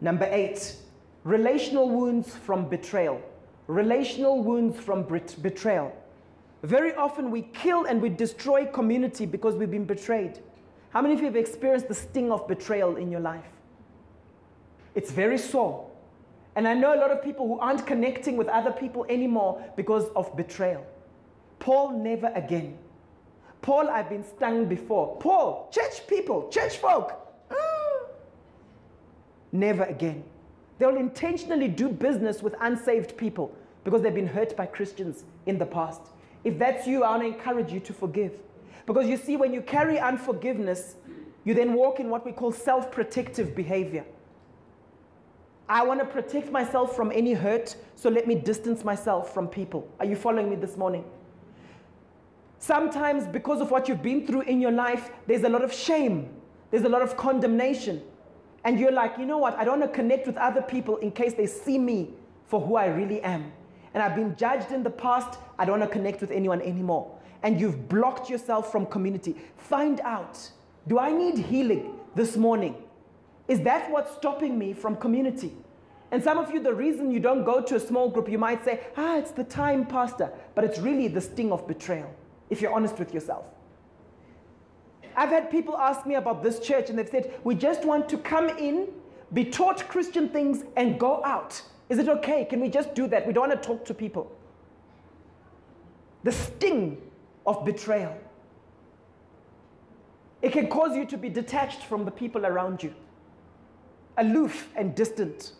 Number eight, relational wounds from betrayal. Relational wounds from betrayal. Very often we kill and we destroy community because we've been betrayed. How many of you have experienced the sting of betrayal in your life? It's very sore. And I know a lot of people who aren't connecting with other people anymore because of betrayal. Paul, never again. Paul, I've been stung before. Paul, church people, church folk. Mm. Never again. They'll intentionally do business with unsaved people because they've been hurt by Christians in the past. If that's you, I want to encourage you to forgive. Because you see, when you carry unforgiveness, you then walk in what we call self protective behavior. I want to protect myself from any hurt, so let me distance myself from people. Are you following me this morning? Sometimes, because of what you've been through in your life, there's a lot of shame, there's a lot of condemnation. And you're like, you know what? I don't want to connect with other people in case they see me for who I really am. And I've been judged in the past, I don't want to connect with anyone anymore. And you've blocked yourself from community. Find out do I need healing this morning? Is that what's stopping me from community? And some of you, the reason you don't go to a small group, you might say, ah, it's the time, Pastor. But it's really the sting of betrayal, if you're honest with yourself. I've had people ask me about this church, and they've said, we just want to come in, be taught Christian things, and go out. Is it okay? Can we just do that? We don't want to talk to people. The sting of betrayal. It can cause you to be detached from the people around you aloof and distant,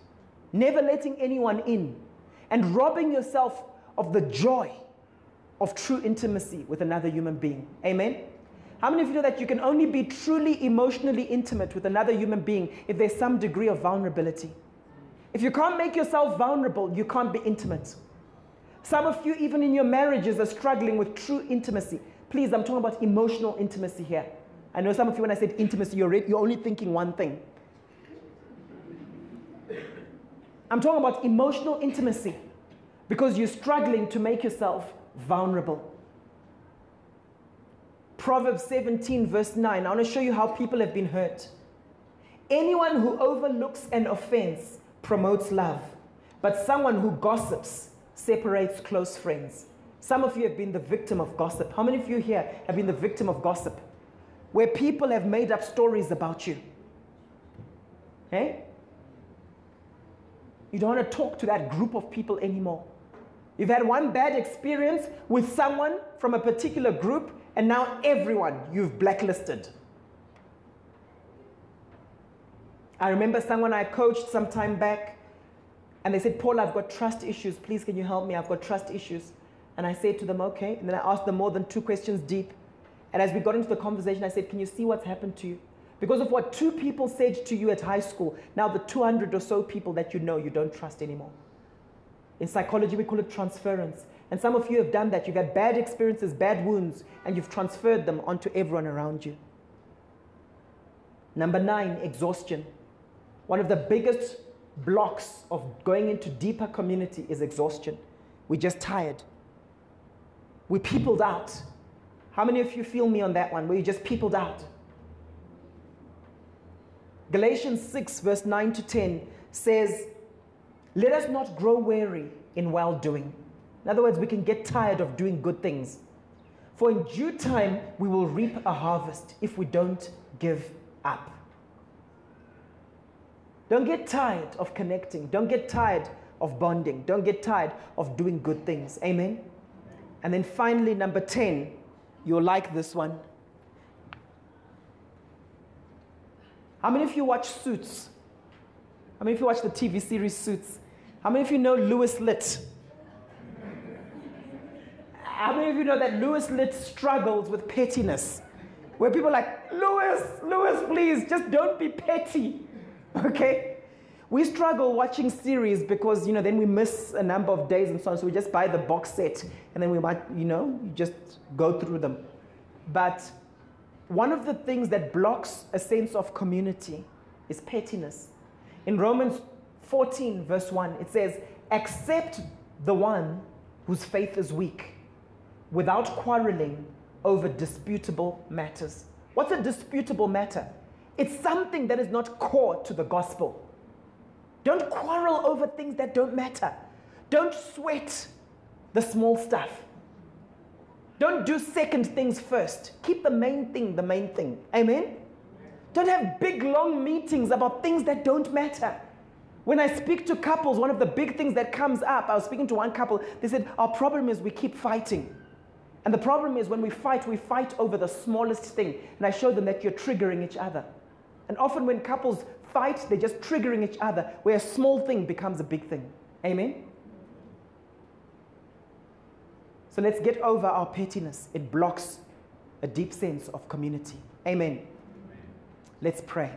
never letting anyone in, and robbing yourself of the joy of true intimacy with another human being. Amen? How many of you know that you can only be truly emotionally intimate with another human being if there's some degree of vulnerability? If you can't make yourself vulnerable, you can't be intimate. Some of you, even in your marriages, are struggling with true intimacy. Please, I'm talking about emotional intimacy here. I know some of you, when I said intimacy, you're, you're only thinking one thing I'm talking about emotional intimacy because you're struggling to make yourself vulnerable. Proverbs 17, verse 9. I want to show you how people have been hurt. Anyone who overlooks an offense promotes love, but someone who gossips separates close friends. Some of you have been the victim of gossip. How many of you here have been the victim of gossip? Where people have made up stories about you. Hey? You don't want to talk to that group of people anymore. You've had one bad experience with someone from a particular group, and now everyone you've blacklisted. I remember someone I coached some time back, and they said, Paul, I've got trust issues. Please, can you help me? I've got trust issues. And I said to them, okay. And then I asked them more than two questions deep. And as we got into the conversation, I said, Can you see what's happened to you? Because of what two people said to you at high school, now the 200 or so people that you know you don't trust anymore. In psychology, we call it transference. And some of you have done that. You've had bad experiences, bad wounds, and you've transferred them onto everyone around you. Number nine, exhaustion. One of the biggest blocks of going into deeper community is exhaustion. We're just tired. We peopled out. How many of you feel me on that one where you just peopled out? Galatians 6, verse 9 to 10 says, Let us not grow weary in well doing. In other words, we can get tired of doing good things. For in due time, we will reap a harvest if we don't give up. Don't get tired of connecting. Don't get tired of bonding. Don't get tired of doing good things. Amen? And then finally, number 10, you'll like this one. How many of you watch Suits? How many of you watch the TV series Suits? How many of you know Louis Litt? How many of you know that Louis Litt struggles with pettiness? Where people are like, Louis, Louis, please, just don't be petty. (laughs) Okay? We struggle watching series because, you know, then we miss a number of days and so on. So we just buy the box set and then we might, you know, just go through them. But one of the things that blocks a sense of community is pettiness. In Romans 14, verse 1, it says, Accept the one whose faith is weak without quarreling over disputable matters. What's a disputable matter? It's something that is not core to the gospel. Don't quarrel over things that don't matter. Don't sweat the small stuff. Don't do second things first. Keep the main thing the main thing. Amen? Don't have big, long meetings about things that don't matter. When I speak to couples, one of the big things that comes up, I was speaking to one couple, they said, Our problem is we keep fighting. And the problem is when we fight, we fight over the smallest thing. And I show them that you're triggering each other. And often when couples fight, they're just triggering each other, where a small thing becomes a big thing. Amen? So let's get over our pettiness. It blocks a deep sense of community. Amen. Let's pray.